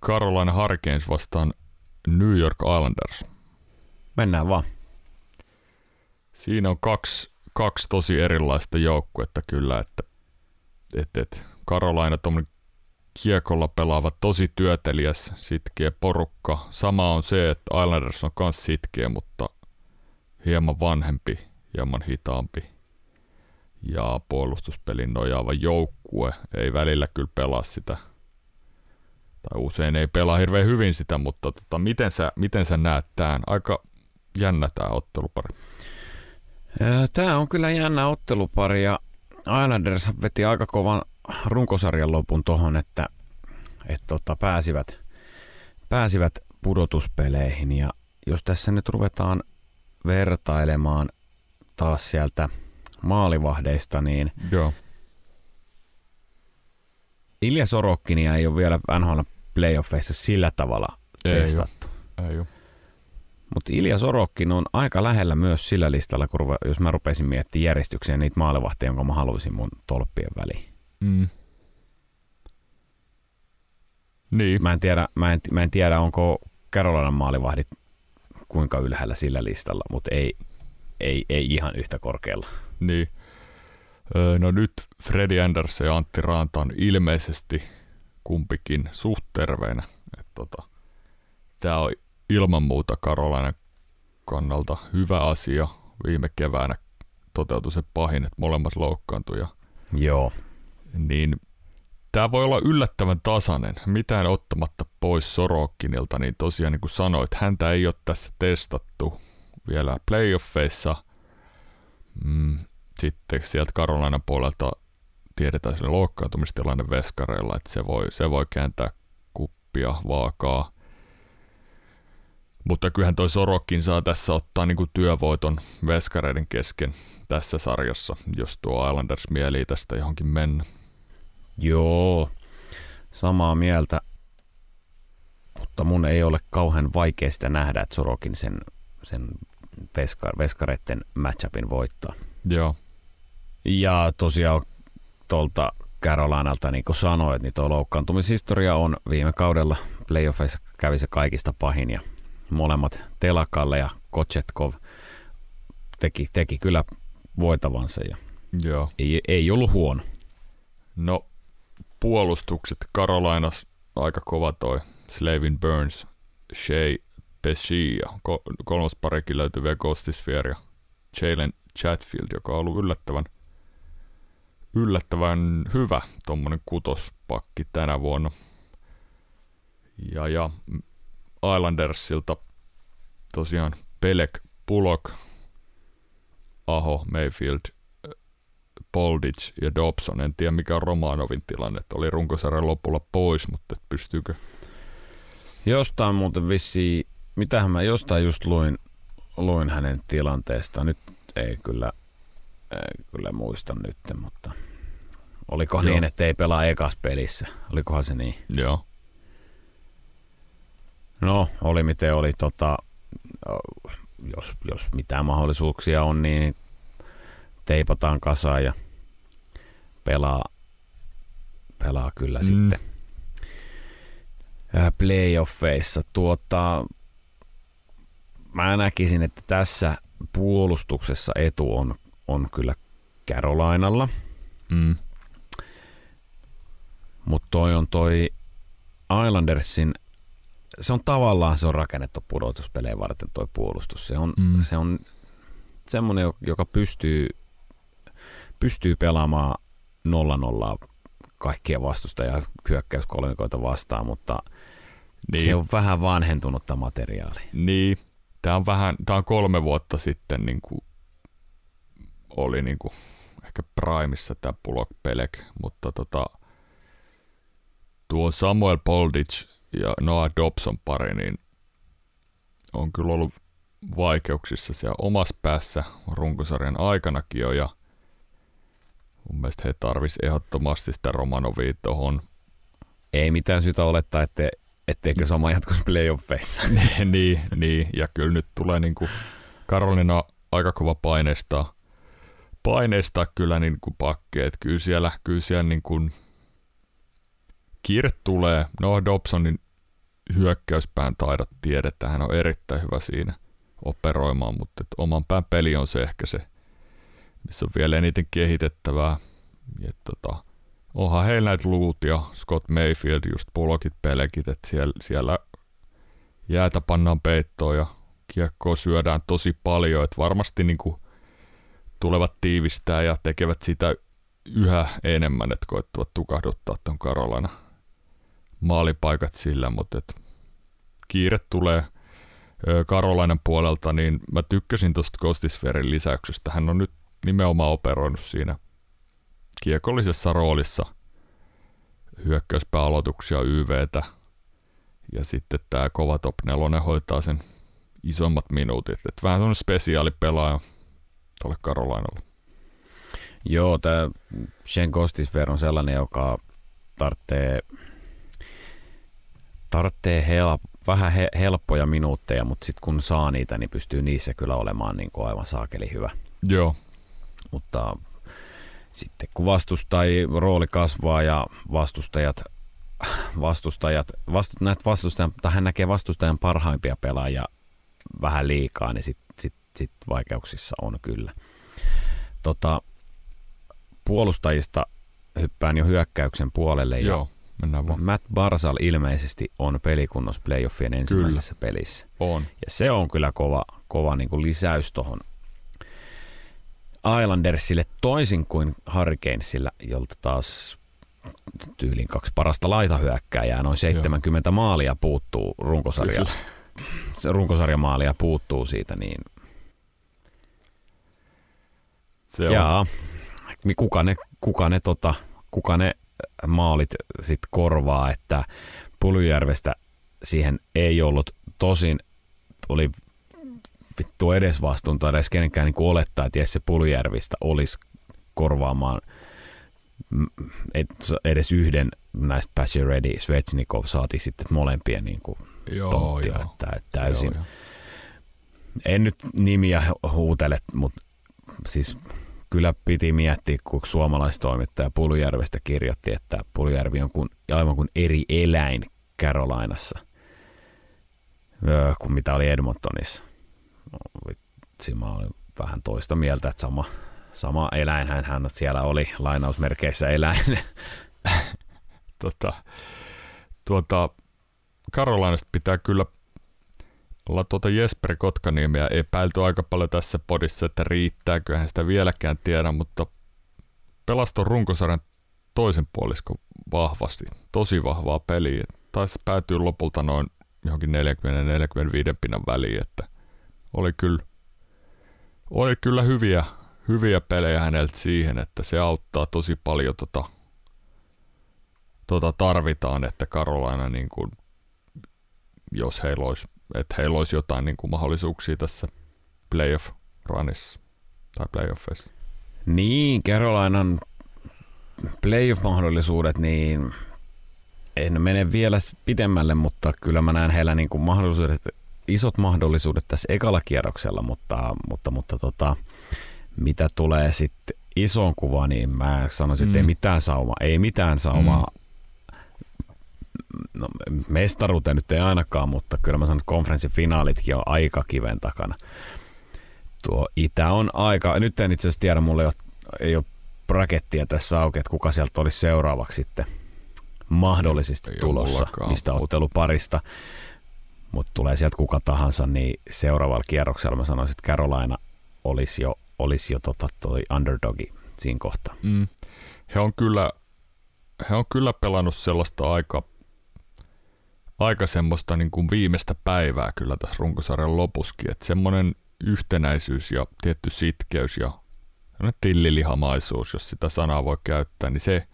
Carolina Hurricanes vastaan New York Islanders? Mennään vaan. Siinä on kaksi, kaksi tosi erilaista joukkuetta kyllä, että et, et Carolina tuommoinen kiekolla pelaava tosi työtelijäs, sitkeä porukka. Sama on se, että Islanders on myös sitkeä, mutta hieman vanhempi, hieman hitaampi ja puolustuspelin nojaava joukkue ei välillä kyllä pelaa sitä, tai usein ei pelaa hirveän hyvin sitä, mutta tota, miten, sä, miten sä näet tämän? Aika jännä tämä ottelupari. Tämä on kyllä jännä ottelupari ja Islanders veti aika kovan runkosarjan lopun tuohon, että, että tota, pääsivät, pääsivät pudotuspeleihin ja, jos tässä nyt ruvetaan vertailemaan taas sieltä maalivahdeista, niin Joo. Ilja Sorokkinia ei ole vielä NHL playoffeissa sillä tavalla Ei testattu. Ei. Mutta Ilja Sorokkin on aika lähellä myös sillä listalla, kun ruve, jos mä rupesin miettimään järjestykseen niitä maalivahtia, jonka mä haluaisin mun tolppien väliin. Mm. Niin. Mä en tiedä, mä en, mä en tiedä onko Carolinan maalivahdit kuinka ylhäällä sillä listalla, mutta ei, ei, ei ihan yhtä korkealla. Niin. No nyt Freddy Anderson ja Antti Raanta on ilmeisesti kumpikin suht terveinä. Et tota, Tämä on ilman muuta Karolainen kannalta hyvä asia. Viime keväänä toteutui se pahin, että molemmat loukkaantui. Ja, Joo. niin tämä voi olla yllättävän tasainen. Mitään ottamatta pois Sorokkinilta, niin tosiaan niin kuin sanoit, häntä ei ole tässä testattu vielä playoffeissa. Mm, sitten sieltä Karolainan puolelta tiedetään se loukkaantumistilanne veskareilla, että se voi, se voi kääntää kuppia, vaakaa. Mutta kyllähän toi Sorokin saa tässä ottaa niinku työvoiton veskareiden kesken tässä sarjassa, jos tuo Islanders mielii tästä johonkin mennä. Joo, samaa mieltä. Mutta mun ei ole kauhean vaikea sitä nähdä, että Sorokin sen, sen veskar, veskareiden matchupin voittaa. Joo, Ja tosiaan tuolta Carolinalta, niin kuin sanoit, niin tuo loukkaantumishistoria on viime kaudella playoffeissa kävi se kaikista pahin ja molemmat Telakalle ja Kochetkov teki, teki kyllä voitavansa ja joo. ei, ei ollut huono. No, puolustukset Carolinas aika kova toi Slavin Burns, Shea Pescia, ko- kolmas parikin löytyy vielä Ghostisphere ja Jalen Chatfield, joka on ollut yllättävän, yllättävän hyvä tuommoinen kutospakki tänä vuonna. Ja, ja Islandersilta tosiaan Pelek, Pulok, Aho, Mayfield, Poldich ja Dobson. En tiedä mikä on Romanovin tilanne, että oli runkosarjan lopulla pois, mutta pystyykö... Jostain muuten vissi, mitähän mä jostain just luin, luin hänen tilanteesta. Nyt ei kyllä, ei kyllä muista nyt, mutta oliko Joo. niin, että ei pelaa ekas pelissä? Olikohan se niin? Joo, No, oli miten oli. Tota, jos, jos mitään mahdollisuuksia on, niin teipataan kasaan ja pelaa, pelaa kyllä Mm. sitten playoffeissa. Tuota, mä näkisin, että tässä puolustuksessa etu on, on kyllä Carolinalla, mm. mutta toi on toi Islandersin se on tavallaan se on rakennettu pudotuspelejä varten toi puolustus. Se on, Mm. se on semmoinen, jo- joka pystyy, pystyy pelaamaan 0-0 kaikkia vastustajia hyökkäyskolmikoita vastaan, mutta niin. se on vähän vanhentunutta materiaalia. Niin, tämä on vähän, tämä on kolme vuotta sitten niin kuin oli niin kuin ehkä primissa tämä Pulok Pelek, mutta tota, tuo Samuel Poldich ja Noah Dobson pari, niin on kyllä ollut vaikeuksissa siellä omassa päässä runkosarjan aikanakin jo, ja mun mielestä he tarvis ehdottomasti sitä Romanovia tuohon Ei mitään syytä olettaa, että etteikö sama jatkuisi playoffeissa. [LAUGHS] niin, niin, ja kyllä nyt tulee niin kuin Karolina aika kova paineistaa, paineistaa kyllä niin kuin pakkeet. Kyllä siellä, kyllä siellä niin kuin kiire tulee. No Dobsonin hyökkäyspään taidot tiedetään, hän on erittäin hyvä siinä operoimaan, mutta oman pään peli on se ehkä se, missä on vielä eniten kehitettävää. Ja tota, onhan heillä näitä luut ja Scott Mayfield, just pulokit, pelekit, että siellä, siellä jäätä pannaan peittoon ja kiekkoa syödään tosi paljon, että varmasti niin kuin tulevat tiivistää ja tekevät sitä yhä enemmän, että koettavat tukahduttaa tuon Karolana maalipaikat sillä, mutta et kiire tulee ö, Karolainan puolelta, niin mä tykkäsin tuosta Kostisferin lisäyksestä. Hän on nyt nimenomaan operoinut siinä kiekollisessa roolissa hyökkäyspääaloituksia YVtä ja sitten tämä kova top 4 hoitaa sen isommat minuutit. Et vähän semmoinen spesiaalipelaaja tuolle Karolainalle. Joo, tämä Shen Kostisver on sellainen, joka tarvitsee, tarvitsee hel, vähän he, helppoja minuutteja, mutta sitten kun saa niitä, niin pystyy niissä kyllä olemaan niin kuin aivan saakeli hyvä. Joo. Mutta sitten kun vastustaj rooli kasvaa ja vastustajat, vastustajat vastu, näet vastustajan, tai hän näkee vastustajan parhaimpia pelaajia vähän liikaa, niin sitten sit, sit vaikeuksissa on kyllä. Tota, puolustajista hyppään jo hyökkäyksen puolelle. Joo, mennään vaan. Matt Barsal ilmeisesti on pelikunnossa playoffien ensimmäisessä kyllä. pelissä. On. Ja se on kyllä kova, kova niin kuin lisäys tuohon Islandersille toisin kuin Hurricanesilla, jolta taas tyylin kaksi parasta laitahyökkääjää, noin 70 Joo. maalia puuttuu runkosarja. Se [LAUGHS] runkosarjamaalia puuttuu siitä, niin se on. Jaa, kuka ne, kuka ne, tota, kuka ne maalit sit korvaa, että Pulyjärvestä siihen ei ollut tosin, oli vittu edes vastuunta edes kenenkään niin olettaa, että Jesse Pulyjärvistä olisi korvaamaan edes yhden näistä Passion Ready, Svetsnikov saati sitten molempien niin kuin joo, tonttia, joo. Että, että täysin. Joo, en nyt nimiä huutele, mutta siis kyllä piti miettiä, kun suomalaistoimittaja Pulujärvestä kirjoitti, että Pulujärvi on kuin, aivan kuin eri eläin Carolinaissa öö, kuin mitä oli Edmontonissa. No, vitsi, mä olin vähän toista mieltä, että sama, sama eläin hän siellä oli, lainausmerkeissä eläin. [LAUGHS] tota, tuota, Karolainasta pitää kyllä olla tuota Jesper Kotkaniemiä epäilty aika paljon tässä podissa, että riittääkö, hän sitä vieläkään tiedä, mutta pelaston runkosarjan toisen puoliskon vahvasti, tosi vahvaa peliä. Taisi päätyä lopulta noin johonkin 40-45 pinnan väliin, että oli kyllä, oli kyllä hyviä, hyviä pelejä häneltä siihen, että se auttaa tosi paljon tota, tota tarvitaan, että Karolaina niin kuin, jos heillä olisi että heillä olisi jotain niin kuin mahdollisuuksia tässä playoff runissa tai playoffeissa. Niin, Carolinan playoff-mahdollisuudet, niin en mene vielä pitemmälle, mutta kyllä mä näen heillä niin kuin mahdollisuudet, isot mahdollisuudet tässä ekalla kierroksella, mutta, mutta, mutta tota, mitä tulee sitten isoon kuvaan, niin mä sanoisin, että mm. ei mitään saumaa, ei mitään saumaa mm no, mestaruuteen nyt ei ainakaan, mutta kyllä mä sanon, että konferenssifinaalitkin on aika kiven takana. Tuo Itä on aika, nyt en itse asiassa tiedä, mulla ei ole, ei ole brakettia tässä auki, että kuka sieltä olisi seuraavaksi sitten mahdollisesti ei tulossa, mistä otteluparista. Mutta tulee sieltä kuka tahansa, niin seuraavalla kierroksella mä sanoisin, että Carolina olisi jo, olisi jo tota, toi underdogi siinä kohtaa. Mm. He on kyllä he on kyllä pelannut sellaista aika aika semmoista niin kuin viimeistä päivää kyllä tässä runkosarjan lopuskin, että semmoinen yhtenäisyys ja tietty sitkeys ja tillilihamaisuus, jos sitä sanaa voi käyttää, niin se,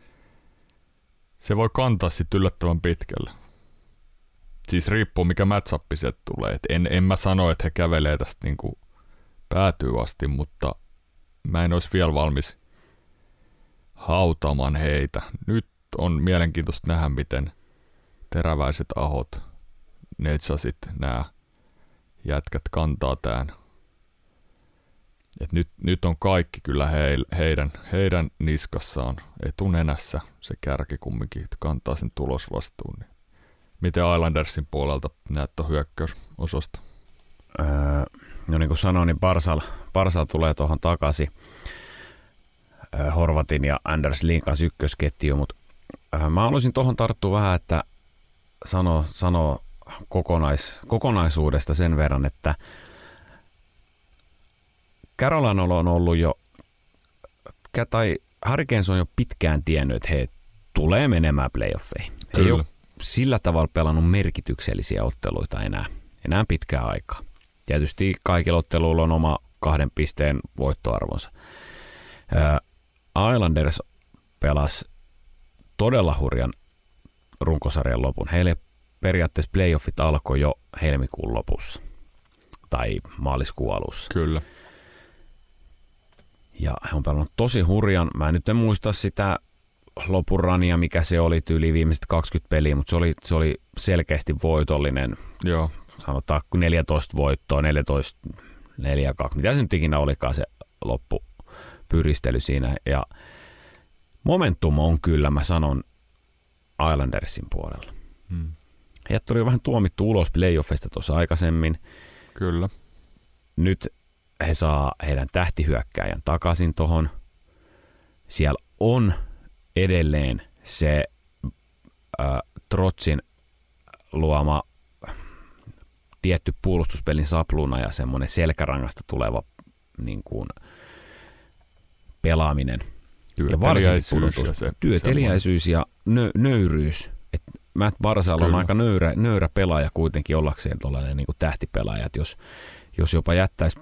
se voi kantaa sitten yllättävän pitkälle. Siis riippuu mikä matchappi sieltä tulee. Et en, en mä sano, että he kävelee tästä niin kuin päätyy asti, mutta mä en olisi vielä valmis hautaamaan heitä. Nyt on mielenkiintoista nähdä, miten – teräväiset ahot, Netsasit, nämä jätkät kantaa tämän. Et nyt, nyt on kaikki kyllä he, heidän, heidän niskassaan etunenässä se kärki kumminkin, että kantaa sen tulosvastuun. Niin miten Islandersin puolelta on hyökkäysosasta? Öö, no niin kuin sanoin, niin Barsal, Barsal tulee tuohon takaisin. Öö, Horvatin ja Anders Linkas ykkösketju, mutta öö, mä haluaisin tuohon tarttua vähän, että sanoa, sanoa kokonais, kokonaisuudesta sen verran, että Carolinalla on ollut jo, tai Hurricanes on jo pitkään tiennyt, että he tulee menemään playoffeihin. Kyllä. Ei ole sillä tavalla pelannut merkityksellisiä otteluita enää, enää pitkään aikaa. Tietysti kaikilla otteluilla on oma kahden pisteen voittoarvonsa. Islanders pelasi todella hurjan runkosarjan lopun. Heille periaatteessa playoffit alkoi jo helmikuun lopussa. tai maaliskuun alussa. Kyllä. Ja he on pelannut tosi hurjan. Mä nyt en muista sitä lopurania, mikä se oli, tyyli viimeiset 20 peliä, mutta se oli, se oli selkeästi voitollinen. Joo. Sanotaan 14 voittoa, 14, 4, 2, mitä se nyt ikinä olikaan se loppupyristely siinä. Ja momentum on kyllä, mä sanon, Islandersin puolella. Hmm. Heidät tuli vähän tuomittu ulos playoffista tuossa aikaisemmin. Kyllä. Nyt he saa heidän tähtihyökkäjän takaisin tuohon. Siellä on edelleen se äh, Trotsin luoma tietty puolustuspelin sapluna ja semmoinen selkärangasta tuleva niin kuin, pelaaminen. Ja varsinkin pudotus, ja se, työteliäisyys ja nö, nöyryys. Et Matt Barsal on aika nöyrä, nöyrä pelaaja kuitenkin ollakseen tuollainen niin tähtipelaaja. Et jos, jos jopa jättäisi,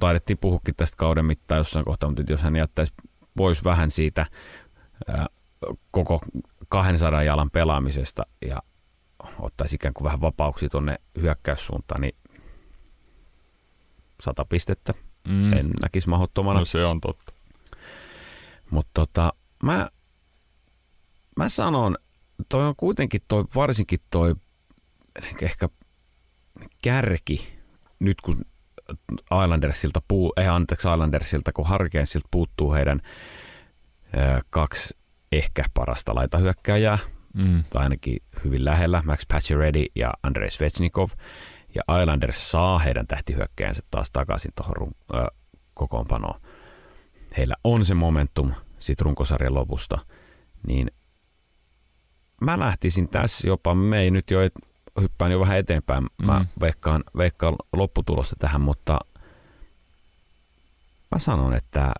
taidettiin puhukin tästä kauden mittaan jossain kohtaa, mutta jos hän jättäisi pois vähän siitä koko 200 jalan pelaamisesta ja ottaisi ikään kuin vähän vapauksia tuonne hyökkäyssuuntaan, niin sata pistettä. Mm. En näkisi mahdottomana. No se on totta. Mutta tota, mä, mä sanon, toi on kuitenkin toi, varsinkin toi ehkä kärki, nyt kun Islandersilta, puu, ei anteeksi Islandersilta, kun Hurricanesilta puuttuu heidän kaksi ehkä parasta laitahyökkääjää, mm. tai ainakin hyvin lähellä, Max Pacioretty ja Andrei Svechnikov, ja Islanders saa heidän tähtihyökkäjänsä taas takaisin tuohon kokoonpanoon. Heillä on se momentum sit runkosarjan lopusta, niin mä lähtisin tässä jopa, me ei nyt jo et, hyppään jo vähän eteenpäin, mä mm. veikkaan, veikkaan lopputulosta tähän, mutta mä sanon, että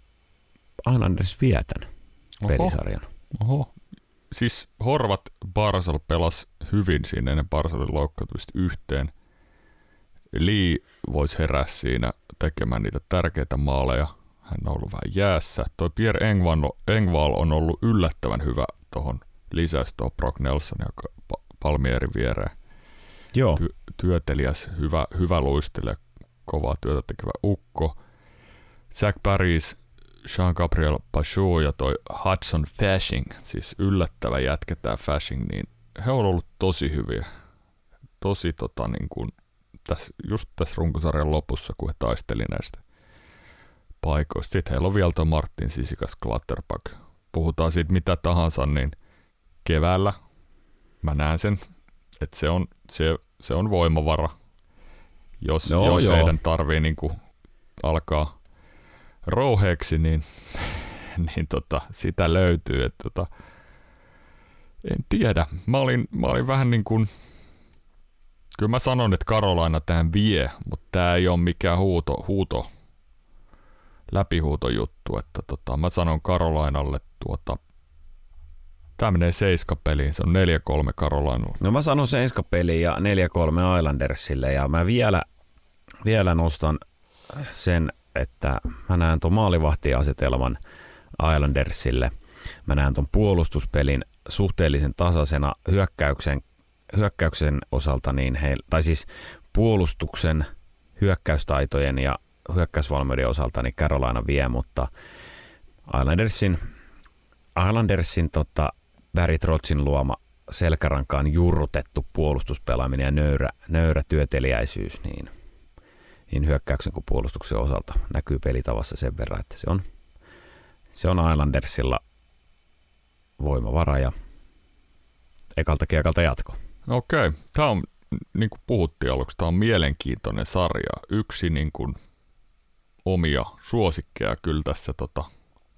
Islanders vietän Oho. pelisarjan. Oho. Siis Horvat Barsal pelas hyvin siinä ennen Barsalin loukkaantumista yhteen. Lee voisi herää siinä tekemään niitä tärkeitä maaleja. Hän on ollut vähän jäässä. Toi Pierre Engval, Engval on ollut yllättävän hyvä tuohon lisäys tuohon Brock Nelson ja Palmierin viereen. Joo. Ty- työtelijäs, hyvä, hyvä luistelija, kovaa työtä tekevä ukko. Jack Paris, Jean-Gabriel Pachot ja toi Hudson Fashing, siis yllättävä jätkä tää Fashing, niin he on ollut tosi hyviä. Tosi tota niin kuin, tässä, just tässä runkosarjan lopussa, kun he taisteli näistä paikoista. Sitten heillä on vielä tuo Martin Sisikas Clutterpack. Puhutaan siitä mitä tahansa, niin keväällä mä näen sen, että se on, se, se on voimavara, jos, no, jos heidän tarvii niin kuin alkaa rouheeksi, niin, niin tota, sitä löytyy. Et tota, en tiedä. Mä olin, mä olin vähän niin kuin, kyllä mä sanon, että Karolaina tämän vie, mutta tämä ei ole mikään huuto, huuto läpihuutojuttu, että tota, mä sanon Karolainalle tuota, Tämä menee seiskapeliin, se on 4-3 Karolainalla. No mä sanon seiskapeliin ja 4-3 Islandersille ja mä vielä, vielä nostan sen, että mä näen tuon maalivahtiasetelman Islandersille. Mä näen tuon puolustuspelin suhteellisen tasaisena hyökkäyksen, hyökkäyksen osalta, niin he, tai siis puolustuksen hyökkäystaitojen ja hyökkäysvalmiuden osalta niin Carolina vie, mutta Islandersin, Islandersin tota, Barry Trotsin luoma selkärankaan jurrutettu puolustuspelaaminen ja nöyrä, nöyrä työteliäisyys, niin, niin hyökkäyksen kuin puolustuksen osalta näkyy pelitavassa sen verran, että se on, se on Islandersilla voimavara ja ekalta kiekalta jatko. Okei, tämä on, niin kuin puhuttiin aluksi, tämä on mielenkiintoinen sarja. Yksi niin kuin omia suosikkeja kyllä tässä tota,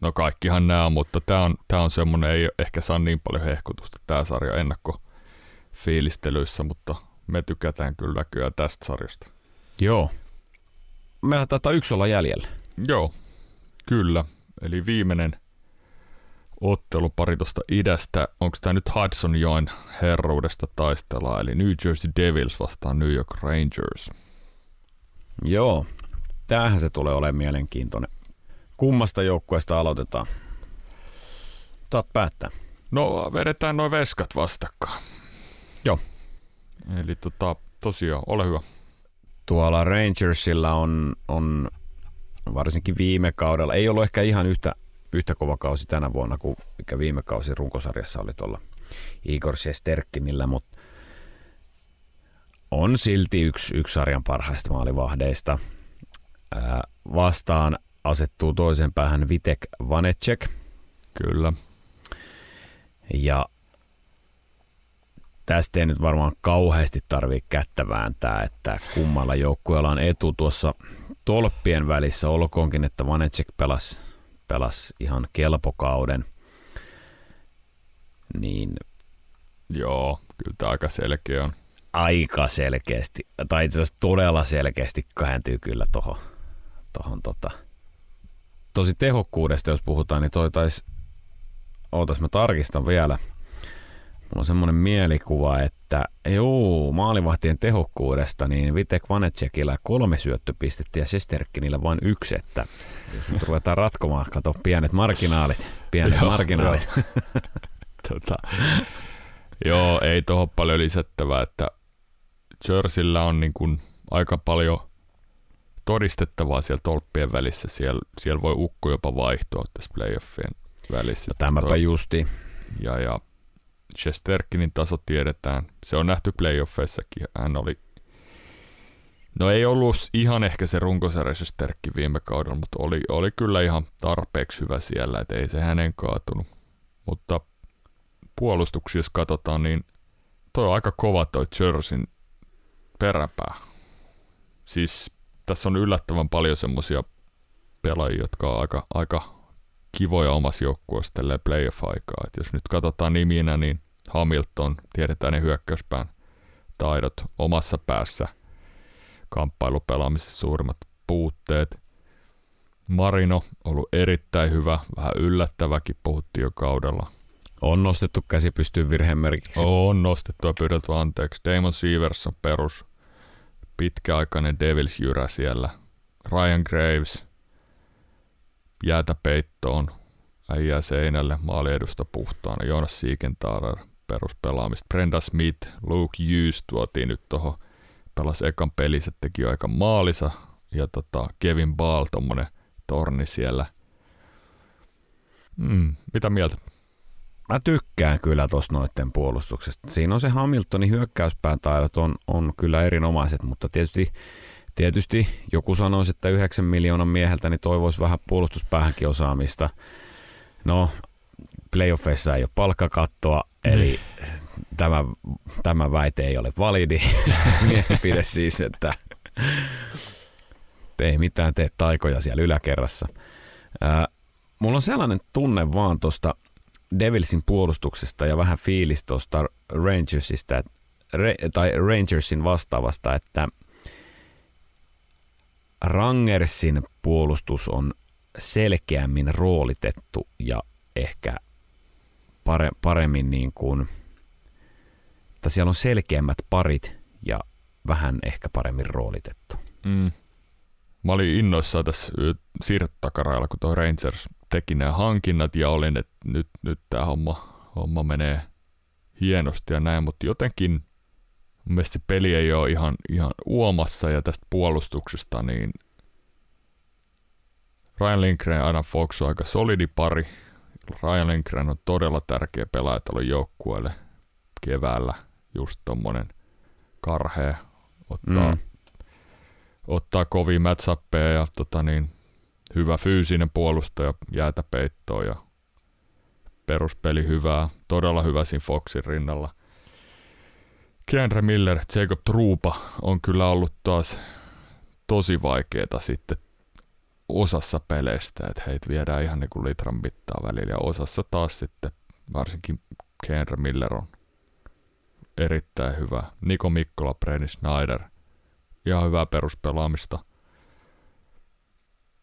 No kaikkihan nämä mutta tämä on, tää on semmoinen, ei ehkä saa niin paljon hehkutusta tämä sarja ennakko fiilistelyissä, mutta me tykätään kyllä kyllä tästä sarjasta. Joo. Me taitaa yksi olla jäljellä. Joo, kyllä. Eli viimeinen ottelupari tuosta idästä. Onko tämä nyt Hudson-joen herruudesta taistellaan, eli New Jersey Devils vastaan New York Rangers. Joo, tämähän se tulee olemaan mielenkiintoinen. Kummasta joukkueesta aloitetaan? Saat päättää. No vedetään noin veskat vastakkain. Joo. Eli tota, tosiaan, ole hyvä. Tuolla Rangersilla on, on varsinkin viime kaudella, ei ollut ehkä ihan yhtä, yhtä kova kausi tänä vuonna kuin mikä viime kausi runkosarjassa oli tuolla Igor Shesterkinillä, mutta on silti yksi, yksi sarjan parhaista maalivahdeista. Ää, vastaan asettuu toisen päähän Vitek Vanecek. Kyllä. Ja tästä ei nyt varmaan kauheasti tarvitse kättä vääntää, että kummalla joukkueella on etu tuossa tolppien välissä, olkoonkin, että Vanecek pelasi, pelasi ihan kelpokauden. Niin Joo, kyllä tämä aika selkeä on. Aika selkeästi, tai itse asiassa todella selkeästi kääntyy kyllä tuohon tohon, tota. Tosi tehokkuudesta, jos puhutaan, niin toi taisi, ootas mä tarkistan vielä – Mulla on semmoinen mielikuva, että joo, maalivahtien tehokkuudesta, niin Vitek Vanetsekillä kolme syöttöpistettä ja Sesterkkinillä vain yksi, että jos nyt ruvetaan ratkomaan, kato pienet marginaalit, pienet joo, marginaalit. Joo. [LAUGHS] tota, joo, ei tuohon paljon lisättävää, että Jerseyllä on niin kuin aika paljon todistettavaa siellä tolppien välissä. Siellä, siellä voi ukko jopa vaihtua tässä playoffien välissä. No, tämäpä toi, justi. Ja, ja Shesterkinin taso tiedetään. Se on nähty playoffeissakin. Hän oli No ei ollut ihan ehkä se runkosarja Shesterkki viime kaudella, mutta oli, oli kyllä ihan tarpeeksi hyvä siellä, että ei se hänen kaatunut. Mutta puolustuksia jos katsotaan, niin toi on aika kova toi Jerseyn peräpää. Siis tässä on yllättävän paljon semmosia pelaajia, jotka on aika, aika kivoja omassa joukkueessa tälle playoff-aikaa. Et jos nyt katsotaan niminä, niin Hamilton, tiedetään ne hyökkäyspään taidot omassa päässä, kamppailupelaamisessa suurimmat puutteet. Marino ollut erittäin hyvä, vähän yllättäväkin puhuttiin jo kaudella. On nostettu käsi pystyyn virheen merkiksi. On nostettu ja pyydelty anteeksi. Damon Sievers on perus pitkäaikainen Devils-jyrä siellä. Ryan Graves – jäätä peittoon, äijää seinälle, maaliedusta puhtaana, Jonas Siegenthaler peruspelaamista, Brenda Smith, Luke Hughes tuotiin nyt tuohon, pelasi ekan pelissä, teki aika maalisa, ja tota, Kevin Ball, tommonen torni siellä. Mm, mitä mieltä? Mä tykkään kyllä tuosta noiden puolustuksesta. Siinä on se Hamiltonin hyökkäyspään taidot on, on kyllä erinomaiset, mutta tietysti Tietysti joku sanoisi, että 9 miljoonan mieheltä niin toivoisi vähän puolustuspäähänkin osaamista. No, playoffeissa ei ole palkkakattoa, eli tämä, tämä väite ei ole validi. [LAUGHS] Mielipide siis, että ei mitään tee taikoja siellä yläkerrassa. Ää, mulla on sellainen tunne vaan tuosta Devilsin puolustuksesta ja vähän fiilis tuosta Rangersista, tai Rangersin vastaavasta, että – Rangersin puolustus on selkeämmin roolitettu ja ehkä pare, paremmin niin kuin, että siellä on selkeämmät parit ja vähän ehkä paremmin roolitettu. Mm. Mä olin innoissaan tässä siirtotakarailla, kun tuo Rangers teki nämä hankinnat ja olin, että nyt, nyt tämä homma, homma menee hienosti ja näin, mutta jotenkin Mun mielestä se peli ei ole ihan, ihan uomassa ja tästä puolustuksesta, niin Ryan Lindgren ja Adam Fox on aika solidi pari. Ryan Lindgren on todella tärkeä pelaaja tälle joukkueelle keväällä. Just tommonen karhea ottaa, mm. ottaa kovia matchappeja ja tota niin, hyvä fyysinen puolustaja jäätä peittoon ja peruspeli hyvää, todella hyvä siinä Foxin rinnalla. Keandre Miller, Jacob Truupa on kyllä ollut taas tosi vaikeeta sitten osassa peleistä, että heitä viedään ihan niin kuin litran mittaa välillä ja osassa taas sitten varsinkin Keandre Miller on erittäin hyvä. Niko Mikkola, Brady Schneider, ihan hyvää peruspelaamista.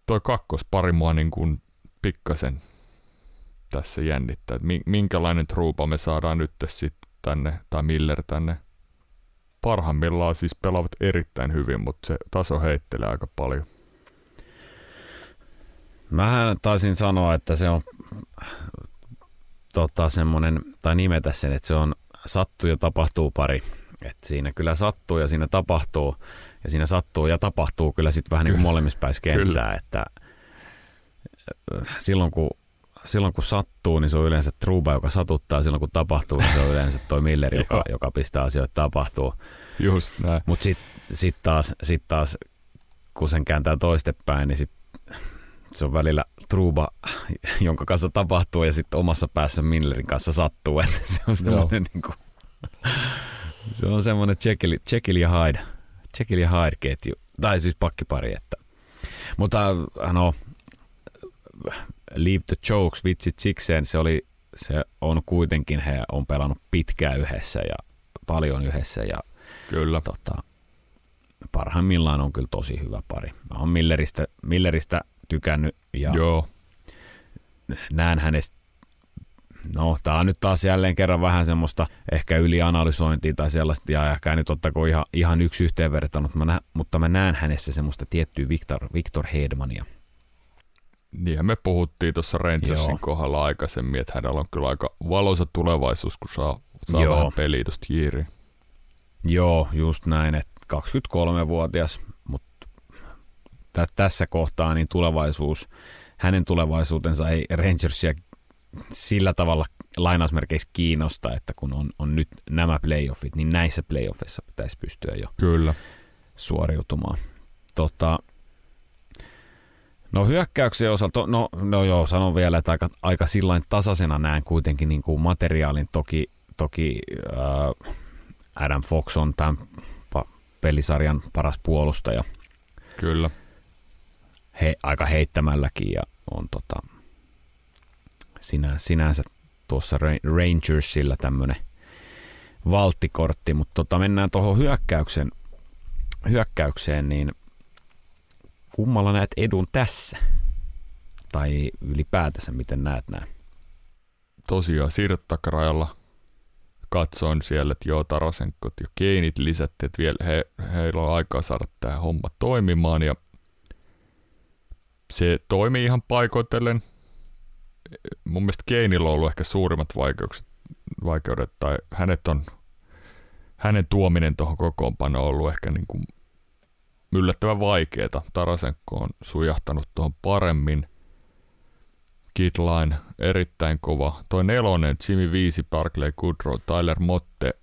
Toi kakkospari mua niin kuin pikkasen tässä jännittää, että minkälainen truupa me saadaan nyt sitten tänne, tai Miller tänne parhaimmillaan siis pelaavat erittäin hyvin, mutta se taso heittelee aika paljon. Mähän taisin sanoa, että se on tota, semmoinen, tai nimetä sen, että se on sattuu ja tapahtuu pari. Et siinä kyllä sattuu ja siinä tapahtuu. Ja siinä sattuu ja tapahtuu kyllä sitten vähän niin kuin molemmissa päissä kenttää, että äh, silloin kun, silloin kun sattuu, niin se on yleensä Truba, joka satuttaa. Silloin kun tapahtuu, niin se on yleensä toi Miller, [LAUGHS] joka, joka pistää asioita tapahtuu. Just näin. Mutta sitten sit taas, sit taas, kun sen kääntää toistepäin, niin sit se on välillä truuba, jonka kanssa tapahtuu ja sitten omassa päässä Millerin kanssa sattuu. [LAUGHS] Että se on semmoinen niin kuin, se on semmoinen Jekyll, ja Hyde, Jekyll ja Hyde ketju, tai siis pakkipari. Että. Mutta no, Leave the Jokes, vitsit sikseen, se, oli, se on kuitenkin, he on pelannut pitkään yhdessä ja paljon yhdessä ja Kyllä. Tota, parhaimmillaan on kyllä tosi hyvä pari. Mä oon Milleristä, Milleristä tykännyt ja Joo. näen hänestä No, tämä on nyt taas jälleen kerran vähän semmoista ehkä ylianalysointia tai sellaista, ja ehkä nyt ottako ihan, ihan yksi yhteenverta, mutta mä, mutta mä näen hänessä semmoista tiettyä Victor, Victor Hedmania. Niin me puhuttiin tuossa Rangersin Joo. kohdalla aikaisemmin, että hänellä on kyllä aika valoisa tulevaisuus, kun saa, saa Joo. vähän peliä tuosta jiiriin. Joo, just näin, että 23-vuotias, mutta t- tässä kohtaa niin tulevaisuus, hänen tulevaisuutensa ei Rangersia sillä tavalla lainausmerkeissä kiinnosta, että kun on, on nyt nämä playoffit, niin näissä playoffissa pitäisi pystyä jo Kyllä. suoriutumaan. Tota, no hyökkäyksen osalta, no, no joo, sanon vielä, että aika, aika sillain tasaisena näen kuitenkin niin kuin materiaalin. Toki, toki äh, Adam Fox on tämän pelisarjan paras puolustaja. Kyllä. He, aika heittämälläkin ja on tota, sinä, sinänsä tuossa Rangersilla tämmöinen valttikortti, mutta tota, mennään tuohon hyökkäyksen, hyökkäykseen, niin kummalla näet edun tässä? Tai ylipäätänsä, miten näet näin? Tosiaan siirtotakarajalla katsoin siellä, että joo, Tarasenkot ja Keinit lisättiin, että vielä he, heillä on aikaa saada tämä homma toimimaan ja se toimii ihan paikoitellen. Mun mielestä Keinillä on ollut ehkä suurimmat vaikeukset, vaikeudet, tai hänet on, hänen tuominen tuohon kokoonpanoon on ollut ehkä niin kuin yllättävän vaikeaa. Tarasenko on sujahtanut tuohon paremmin – Kidline, erittäin kova. Toi nelonen, Jimmy Viisi, Barclay Goodrow, Tyler Motte,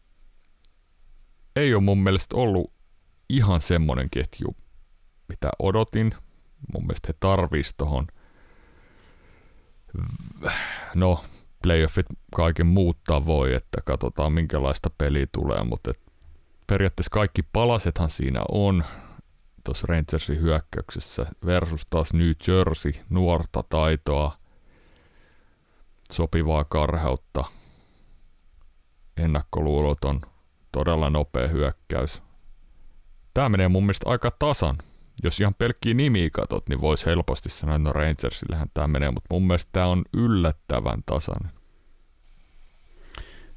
ei ole mun mielestä ollut ihan semmonen ketju, mitä odotin. Mun mielestä he tarvis tohon, no, playoffit kaiken muuttaa voi, että katsotaan minkälaista peliä tulee, mutta periaatteessa kaikki palasethan siinä on tuossa Rangersin hyökkäyksessä versus taas New Jersey, nuorta taitoa, sopivaa karheutta, ennakkoluuloton, todella nopea hyökkäys. Tämä menee mun mielestä aika tasan. Jos ihan pelkkiä nimiä katot, niin voisi helposti sanoa, no Rangersillähän tämä menee, mutta mun mielestä tämä on yllättävän tasainen.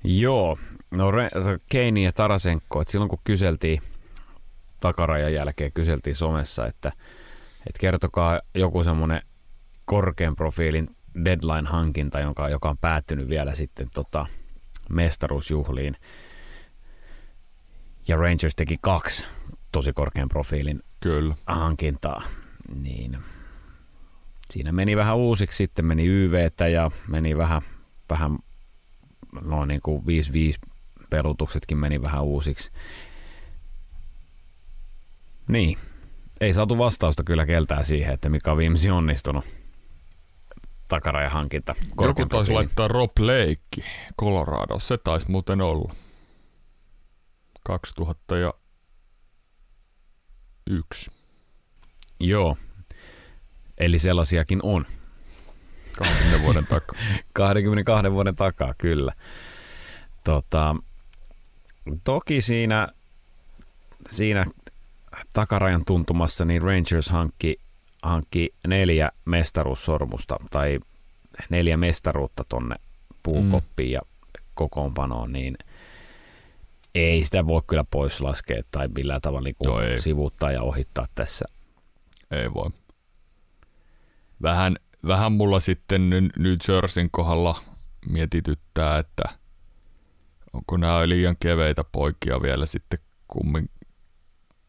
Joo, no Keini ja Tarasenko, että silloin kun kyseltiin takarajan jälkeen, kyseltiin somessa, että, että kertokaa joku semmoinen korkean profiilin deadline-hankinta, jonka, joka on päättynyt vielä sitten tota, mestaruusjuhliin. Ja Rangers teki kaksi tosi korkean profiilin Kyllä. hankintaa. Niin siinä meni vähän uusiksi, sitten meni YVtä ja meni vähän, vähän noin niin kuin 5-5 pelutuksetkin meni vähän uusiksi. Niin, ei saatu vastausta kyllä keltää siihen, että mikä on viimeisin onnistunut takarajahankinta. Joku taisi laittaa Rob Lake Colorado. Se taisi muuten olla. 2001. Joo. Eli sellaisiakin on. 20 vuoden takaa. [LAUGHS] 22 vuoden takaa, kyllä. Tota, toki siinä, siinä takarajan tuntumassa niin Rangers hankki hankki neljä mestaruussormusta tai neljä mestaruutta tonne puukoppiin mm. ja kokoonpanoon, niin ei sitä voi kyllä pois laskea tai millään tavalla niin no sivuuttaa ja ohittaa tässä. Ei voi. Vähän, vähän mulla sitten New Jerseyn kohdalla mietityttää, että onko nämä liian keveitä poikia vielä sitten kumminkin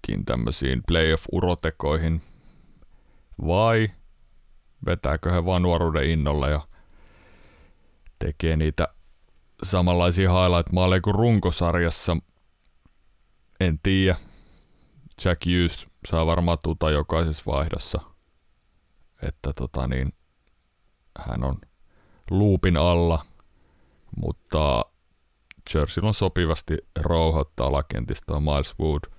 johonkin tämmöisiin playoff-urotekoihin vai vetääkö he vaan nuoruuden innolla ja tekee niitä samanlaisia highlight-maaleja kuin runkosarjassa. En tiedä. Jack Hughes saa varmaan tuta jokaisessa vaihdossa. Että tota niin, hän on luupin alla, mutta Jersey on sopivasti rouhoittaa alakentistä Miles Wood,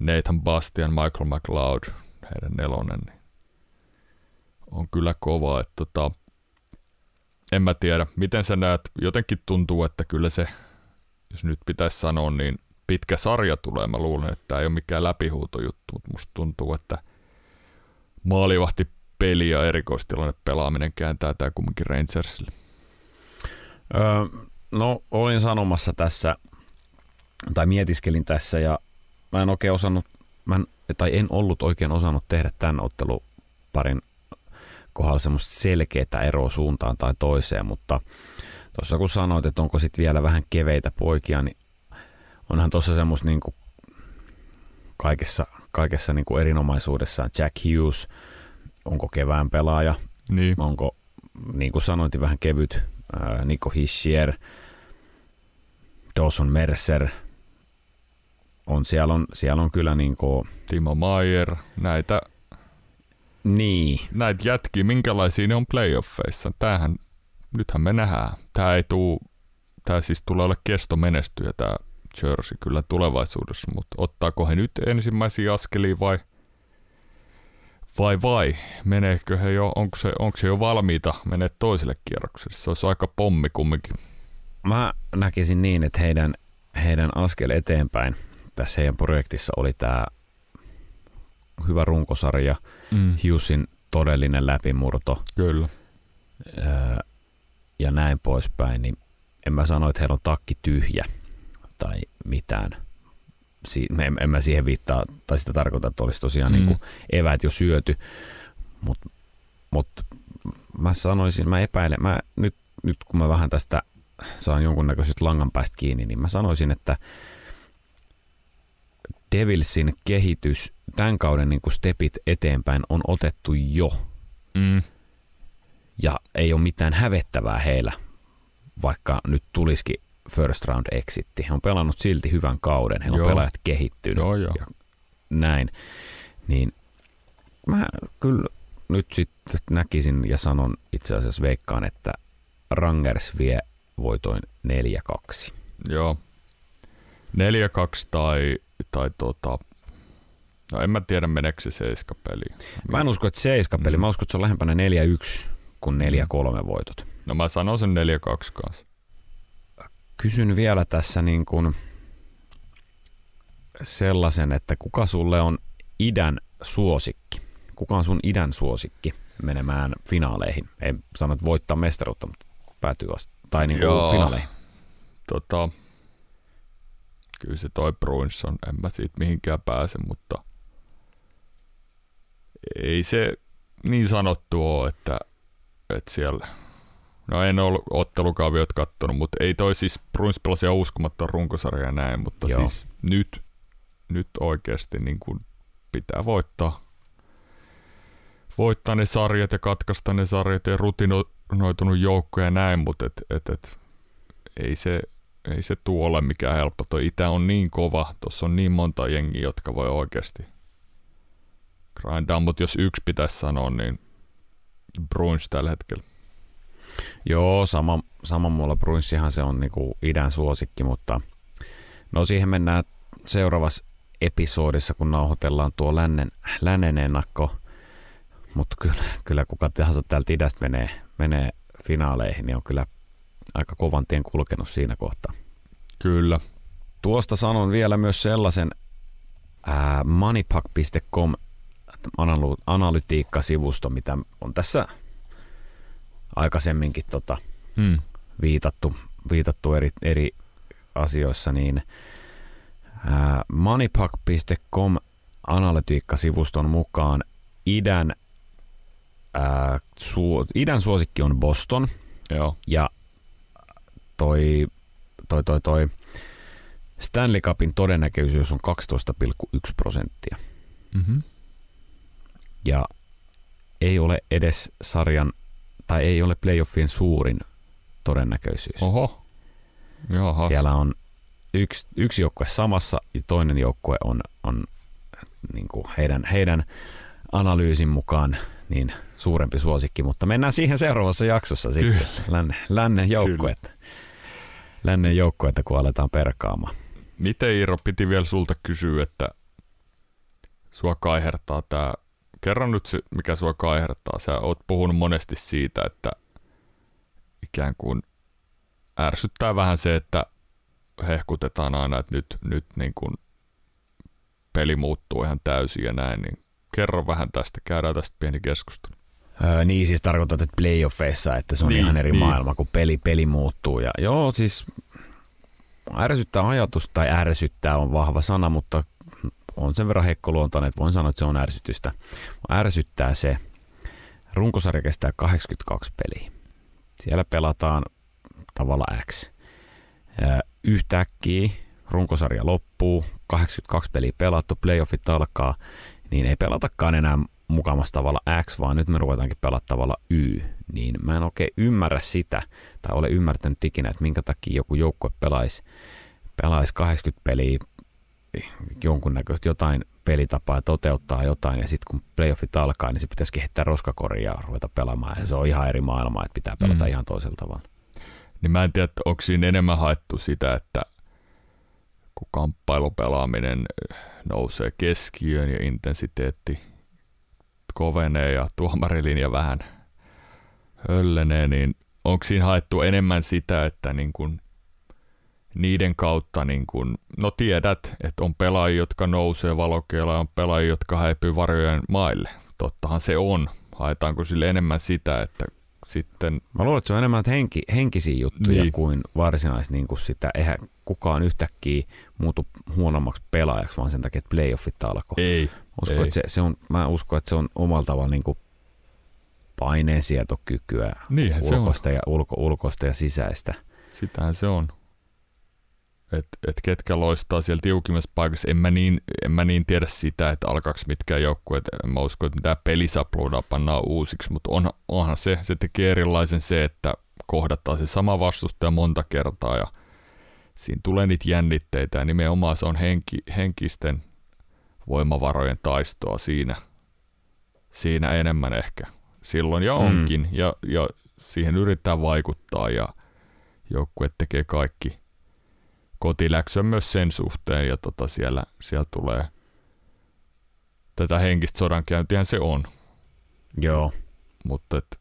Nathan Bastian, Michael McLeod, heidän nelonen, niin on kyllä kova. Että tota, en mä tiedä, miten sä näet, jotenkin tuntuu, että kyllä se, jos nyt pitäisi sanoa, niin pitkä sarja tulee. Mä luulen, että tämä ei ole mikään läpihuutojuttu, mutta musta tuntuu, että maalivahti peli ja erikoistilanne pelaaminen kääntää tämä kumminkin Rangersille. Öö, no, olin sanomassa tässä, tai mietiskelin tässä, ja mä en oikein osannut, mä en, tai en ollut oikein osannut tehdä tämän otteluparin kohdalla semmoista selkeää eroa suuntaan tai toiseen, mutta tuossa kun sanoit, että onko sitten vielä vähän keveitä poikia, niin onhan tuossa semmoista niin kuin kaikessa, kaikessa niin kuin erinomaisuudessaan Jack Hughes, onko kevään pelaaja, niin. onko niin kuin sanoitin vähän kevyt, Nico Hischier, Dawson Mercer, on, siellä, on, siellä on kyllä niin kuin, Timo Maier, näitä niin. näitä jätkiä, minkälaisia ne on playoffeissa. Tämähän, nythän me nähdään. Tämä ei tuu, tämä siis tulee olla kesto menestyä tämä Jersey kyllä tulevaisuudessa, mutta ottaako he nyt ensimmäisiä askelia vai vai vai, meneekö he jo, onko se, onko se jo valmiita menee toiselle kierrokselle? Se olisi aika pommi kumminkin. Mä näkisin niin, että heidän, heidän askel eteenpäin tässä heidän projektissa oli tämä hyvä runkosarja, mm. Hughesin todellinen läpimurto. Kyllä. Öö, ja näin poispäin, niin en mä sano, että heillä on takki tyhjä tai mitään. Si- en, en mä siihen viittaa, tai sitä tarkoita, että olisi tosiaan mm. niin kuin eväät jo syöty, mutta mut, mä sanoisin, mä epäilen, mä nyt, nyt kun mä vähän tästä saan jonkunnäköisestä langan päästä kiinni, niin mä sanoisin, että Devilsin kehitys, tämän kauden niin kuin stepit eteenpäin on otettu jo. Mm. Ja ei ole mitään hävettävää heillä, vaikka nyt tulisikin first round exitti. He on pelannut silti hyvän kauden, heillä on pelaajat kehittynyt joo, joo. ja näin. Niin mä kyllä nyt sitten näkisin ja sanon itse asiassa veikkaan, että Rangers vie voitoin 4-2. Joo. 4-2 tai, tai tota, no en mä tiedä meneekö se seiska peli. Mä en usko, että seiska peli, mm. mä uskon, että se on lähempänä 4-1 kuin 4-3 voitot. No mä sanon sen 4-2 kanssa. Kysyn vielä tässä niin kuin sellaisen, että kuka sulle on idän suosikki? Kuka on sun idän suosikki menemään finaaleihin? Ei sano, että voittaa mestaruutta, mutta päätyy vasta. Tai niin kuin finaaleihin. Tota, kyllä se toi Bruins on, en mä siitä mihinkään pääse, mutta ei se niin sanottu ole, että, että siellä, no en ole ottelukaaviot kattonut, mutta ei toi siis Bruins pelasi uskomatta runkosarja näin, mutta Joo. siis nyt, nyt oikeasti niin kuin pitää voittaa, voittaa ne sarjat ja katkaista ne sarjat ja rutinoitunut joukko ja näin, mutta et, et, et, ei se, ei se tuo ole mikään helppo. Tuo Itä on niin kova, tuossa on niin monta jengiä, jotka voi oikeasti grindaa, mutta jos yksi pitäisi sanoa, niin Bruins tällä hetkellä. Joo, sama, sama mulla Bruinsihan se on niinku idän suosikki, mutta no siihen mennään seuraavassa episodissa, kun nauhoitellaan tuo lännen, lännen ennakko. Mutta kyllä, kyllä kuka tahansa täältä idästä menee, menee finaaleihin, niin on kyllä aika kovan tien kulkenut siinä kohtaa. Kyllä. Tuosta sanon vielä myös sellaisen ää, moneypack.com analytiikkasivusto, mitä on tässä aikaisemminkin tota, hmm. viitattu, viitattu eri, eri asioissa, niin ää, moneypack.com analytiikkasivuston mukaan idän, ää, su, idän suosikki on Boston. Joo. Ja toi, toi, toi, toi Stanley Cupin todennäköisyys on 12,1 prosenttia. Mm-hmm. Ja ei ole edes sarjan, tai ei ole playoffien suurin todennäköisyys. Oho. Jahas. Siellä on yksi, yksi joukkue samassa ja toinen joukkue on, on niin kuin heidän, heidän analyysin mukaan niin suurempi suosikki, mutta mennään siihen seuraavassa jaksossa sitten. Länne, lännen joukkuetta. Lännen joukkuetta, kun aletaan perkaamaan. Miten Iiro piti vielä sulta kysyä, että sua kaihertaa tämä, kerran nyt se, mikä sua kaihertaa. Sä oot puhunut monesti siitä, että ikään kuin ärsyttää vähän se, että hehkutetaan aina, että nyt, nyt niin kuin peli muuttuu ihan täysin ja näin, niin kerro vähän tästä, käydään tästä pieni keskustelu. Öö, niin siis tarkoitat, että playoffeissa, että se on Niin, ihan eri niin. maailma, kun peli, peli muuttuu. Ja joo, siis ärsyttää ajatus, tai ärsyttää on vahva sana, mutta on sen verran heikkoluontainen, että voin sanoa, että se on ärsytystä. Ärsyttää se, runkosarja kestää 82 peliä. Siellä pelataan tavalla X. Öö, Yhtäkkiä runkosarja loppuu, 82 peliä pelattu, playoffit alkaa, niin ei pelatakaan enää mukamassa tavalla X, vaan nyt me ruvetaankin pelata tavalla Y. Niin mä en oikein ymmärrä sitä, tai ole ymmärtänyt ikinä, että minkä takia joku joukkue pelaisi, pelaisi 80 peliä jonkunnäköistä jotain pelitapaa ja toteuttaa jotain, ja sitten kun playoffit alkaa, niin se pitäisi kehittää roskakoriin ja ruveta pelaamaan, ja se on ihan eri maailma, että pitää pelata mm. ihan toisella tavalla. Niin mä en tiedä, että onko siinä enemmän haettu sitä, että kun kamppailupelaaminen nousee keskiöön ja intensiteetti kovenee ja tuomarilinja vähän höllenee, niin onko siinä haettu enemmän sitä, että niin kun niiden kautta, niin kun, no tiedät, että on pelaajia, jotka nousee valokeilla on pelaajia, jotka häipyy varjojen maille. Tottahan se on. Haetaanko sille enemmän sitä, että sitten Mä luulen, että se on enemmän henki, henkisiä juttuja Niin. niin. kuin varsinaisesti niin kuin sitä. Eihän kukaan yhtäkkiä muutu huonommaksi pelaajaksi, vaan sen takia, että playoffit alkoi. ei, Usko, että se, se on, mä uskon, että se on omalla tavalla niin kuin paineensietokykyä ulkoista ja, ulko, ulkoista ja sisäistä. Sitähän se on. Et, et ketkä loistaa siellä tiukimmassa paikassa. En mä, niin, en mä niin tiedä sitä, että alkaako mitkään joukkueet. En mä usko, että mitään pelisapluudaa pannaan uusiksi, mutta on, onhan se, se tekee erilaisen se, että kohdataan se sama vastustaja monta kertaa ja siinä tulee niitä jännitteitä ja nimenomaan se on henki, henkisten voimavarojen taistoa siinä, siinä enemmän ehkä. Silloin ja Mm. onkin mm. ja, ja siihen yrittää vaikuttaa ja joukkue tekee kaikki kotiläksyä myös sen suhteen ja tota siellä, siellä tulee tätä henkistä sodankäyntiä se on, Joo. mutta et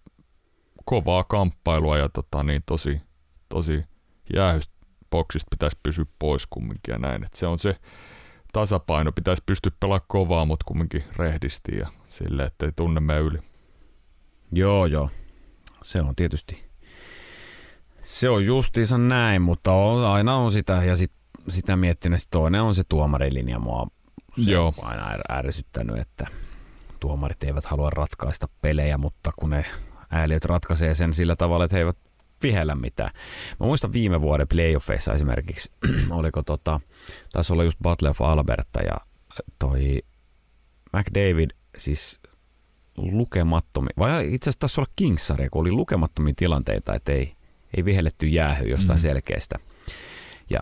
kovaa kamppailua ja tota, niin tosi, tosi jäähystä boksista pitäisi pysyä pois kumminkin ja näin. Et se on se tasapaino, pitäisi pystyä pelaamaan kovaa, mutta kumminkin rehdisti ja sille, ettei tunne mene yli. Joo, joo. Se on tietysti, se on justiinsa näin, mutta on, aina on sitä, ja sit, sitä miettinyt, sit toinen on se tuomarilinja mua se Joo. on aina är- ärsyttänyt, että tuomarit eivät halua ratkaista pelejä, mutta kun ne ääliöt ratkaisee sen sillä tavalla, että he eivät vihellä mitään. Mä muistan viime vuoden playoffeissa esimerkiksi, [CLEARS THROAT] oliko tota, taisi olla just Battle of Alberta ja toi McDavid siis lukemattomia, vai itse asiassa taisi olla Kings-sarja, kun oli lukemattomia tilanteita, että ei, ei vihelletty jäähy jostain mm. selkeästä. Ja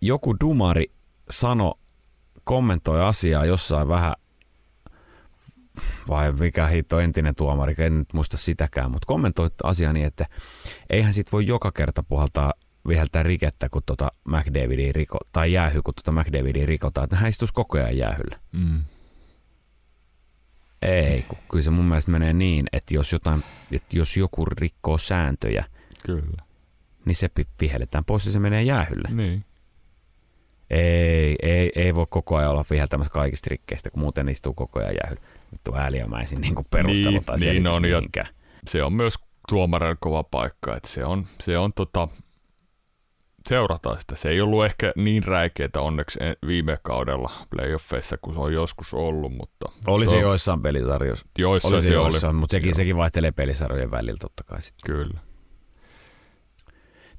joku dumari sano, kommentoi asiaa jossain vähän, vai mikä hitto entinen tuomari, en nyt muista sitäkään, mutta kommentoi asiaa niin, että eihän sit voi joka kerta puhaltaa viheltää rikettä, kun tota McDavidin riko, tai jäähy, kun tota McDavidin rikotaan, että hän istuisi koko ajan jäähyllä. Mm. Ei, kun kyllä se mun mielestä menee niin, että jos, jotain, että jos joku rikkoo sääntöjä, Kyllä. niin se vihelletään pois ja se menee jäähylle. Niin. Ei, ei, ei voi koko ajan olla viheltämässä kaikista rikkeistä, kun muuten istuu koko ajan jäähyllä. Vittu ääliömäisin niin perustelu Niin, tai niin selitys on, ja- mihinkään. se on myös tuomarin kova paikka, että se on, se on tota, seurataan sitä. Se ei ollut ehkä niin räikeitä onneksi en- viime kaudella playoffeissa, kun se on joskus ollut, mutta Oli se Tuo- joissain pelisarjoissa. joissa Oli se, se oli. joissain, mutta sekin, Joo. sekin vaihtelee pelisarjojen välillä totta kai. Sit. Kyllä.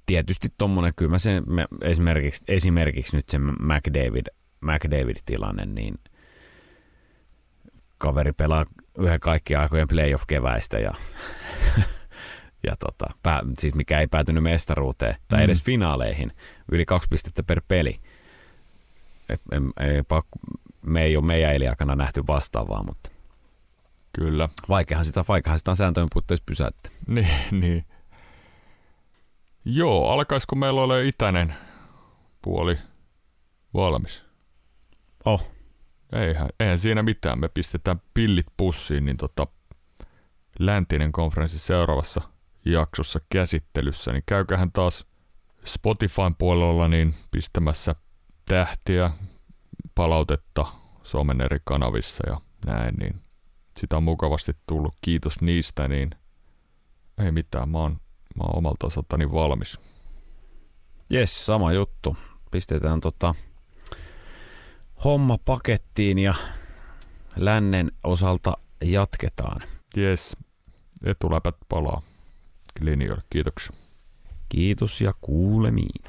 tietysti tuommoinen, kyllä mä sen, me, esimerkiksi, esimerkiksi nyt se McDavid, McDavid-tilanne, niin kaveri pelaa yhden kaikkien aikojen playoff-keväistä ja, [LAUGHS] ja tota, pää, siis mikä ei päätynyt mestaruuteen tai mm. edes finaaleihin, yli kaksi pistettä per peli. Et, ei, ei, me ei ole meidän eliakana nähty vastaavaa, mutta Kyllä. Vaikeahan sitä, vaikeahan sitä on sääntöjen puitteissa pysäyttää. [LAUGHS] Niin, niin. Joo, alkaisiko meillä ole itäinen puoli valmis? Oh. Eihän, eihän siinä mitään. Me pistetään pillit pussiin, niin tota, läntinen konferenssi seuraavassa jaksossa käsittelyssä, niin käykähän taas Spotifyn puolella niin pistämässä tähtiä, palautetta somen eri kanavissa ja näin, niin sitä on mukavasti tullut. Kiitos niistä, niin ei mitään, mä oon, mä oon omalta osaltani valmis. Jes, sama juttu. Pistetään tota homma pakettiin ja lännen osalta jatketaan. Jes, etuläpät palaa linjoille. Kiitoksia. Kiitos ja kuulemiin.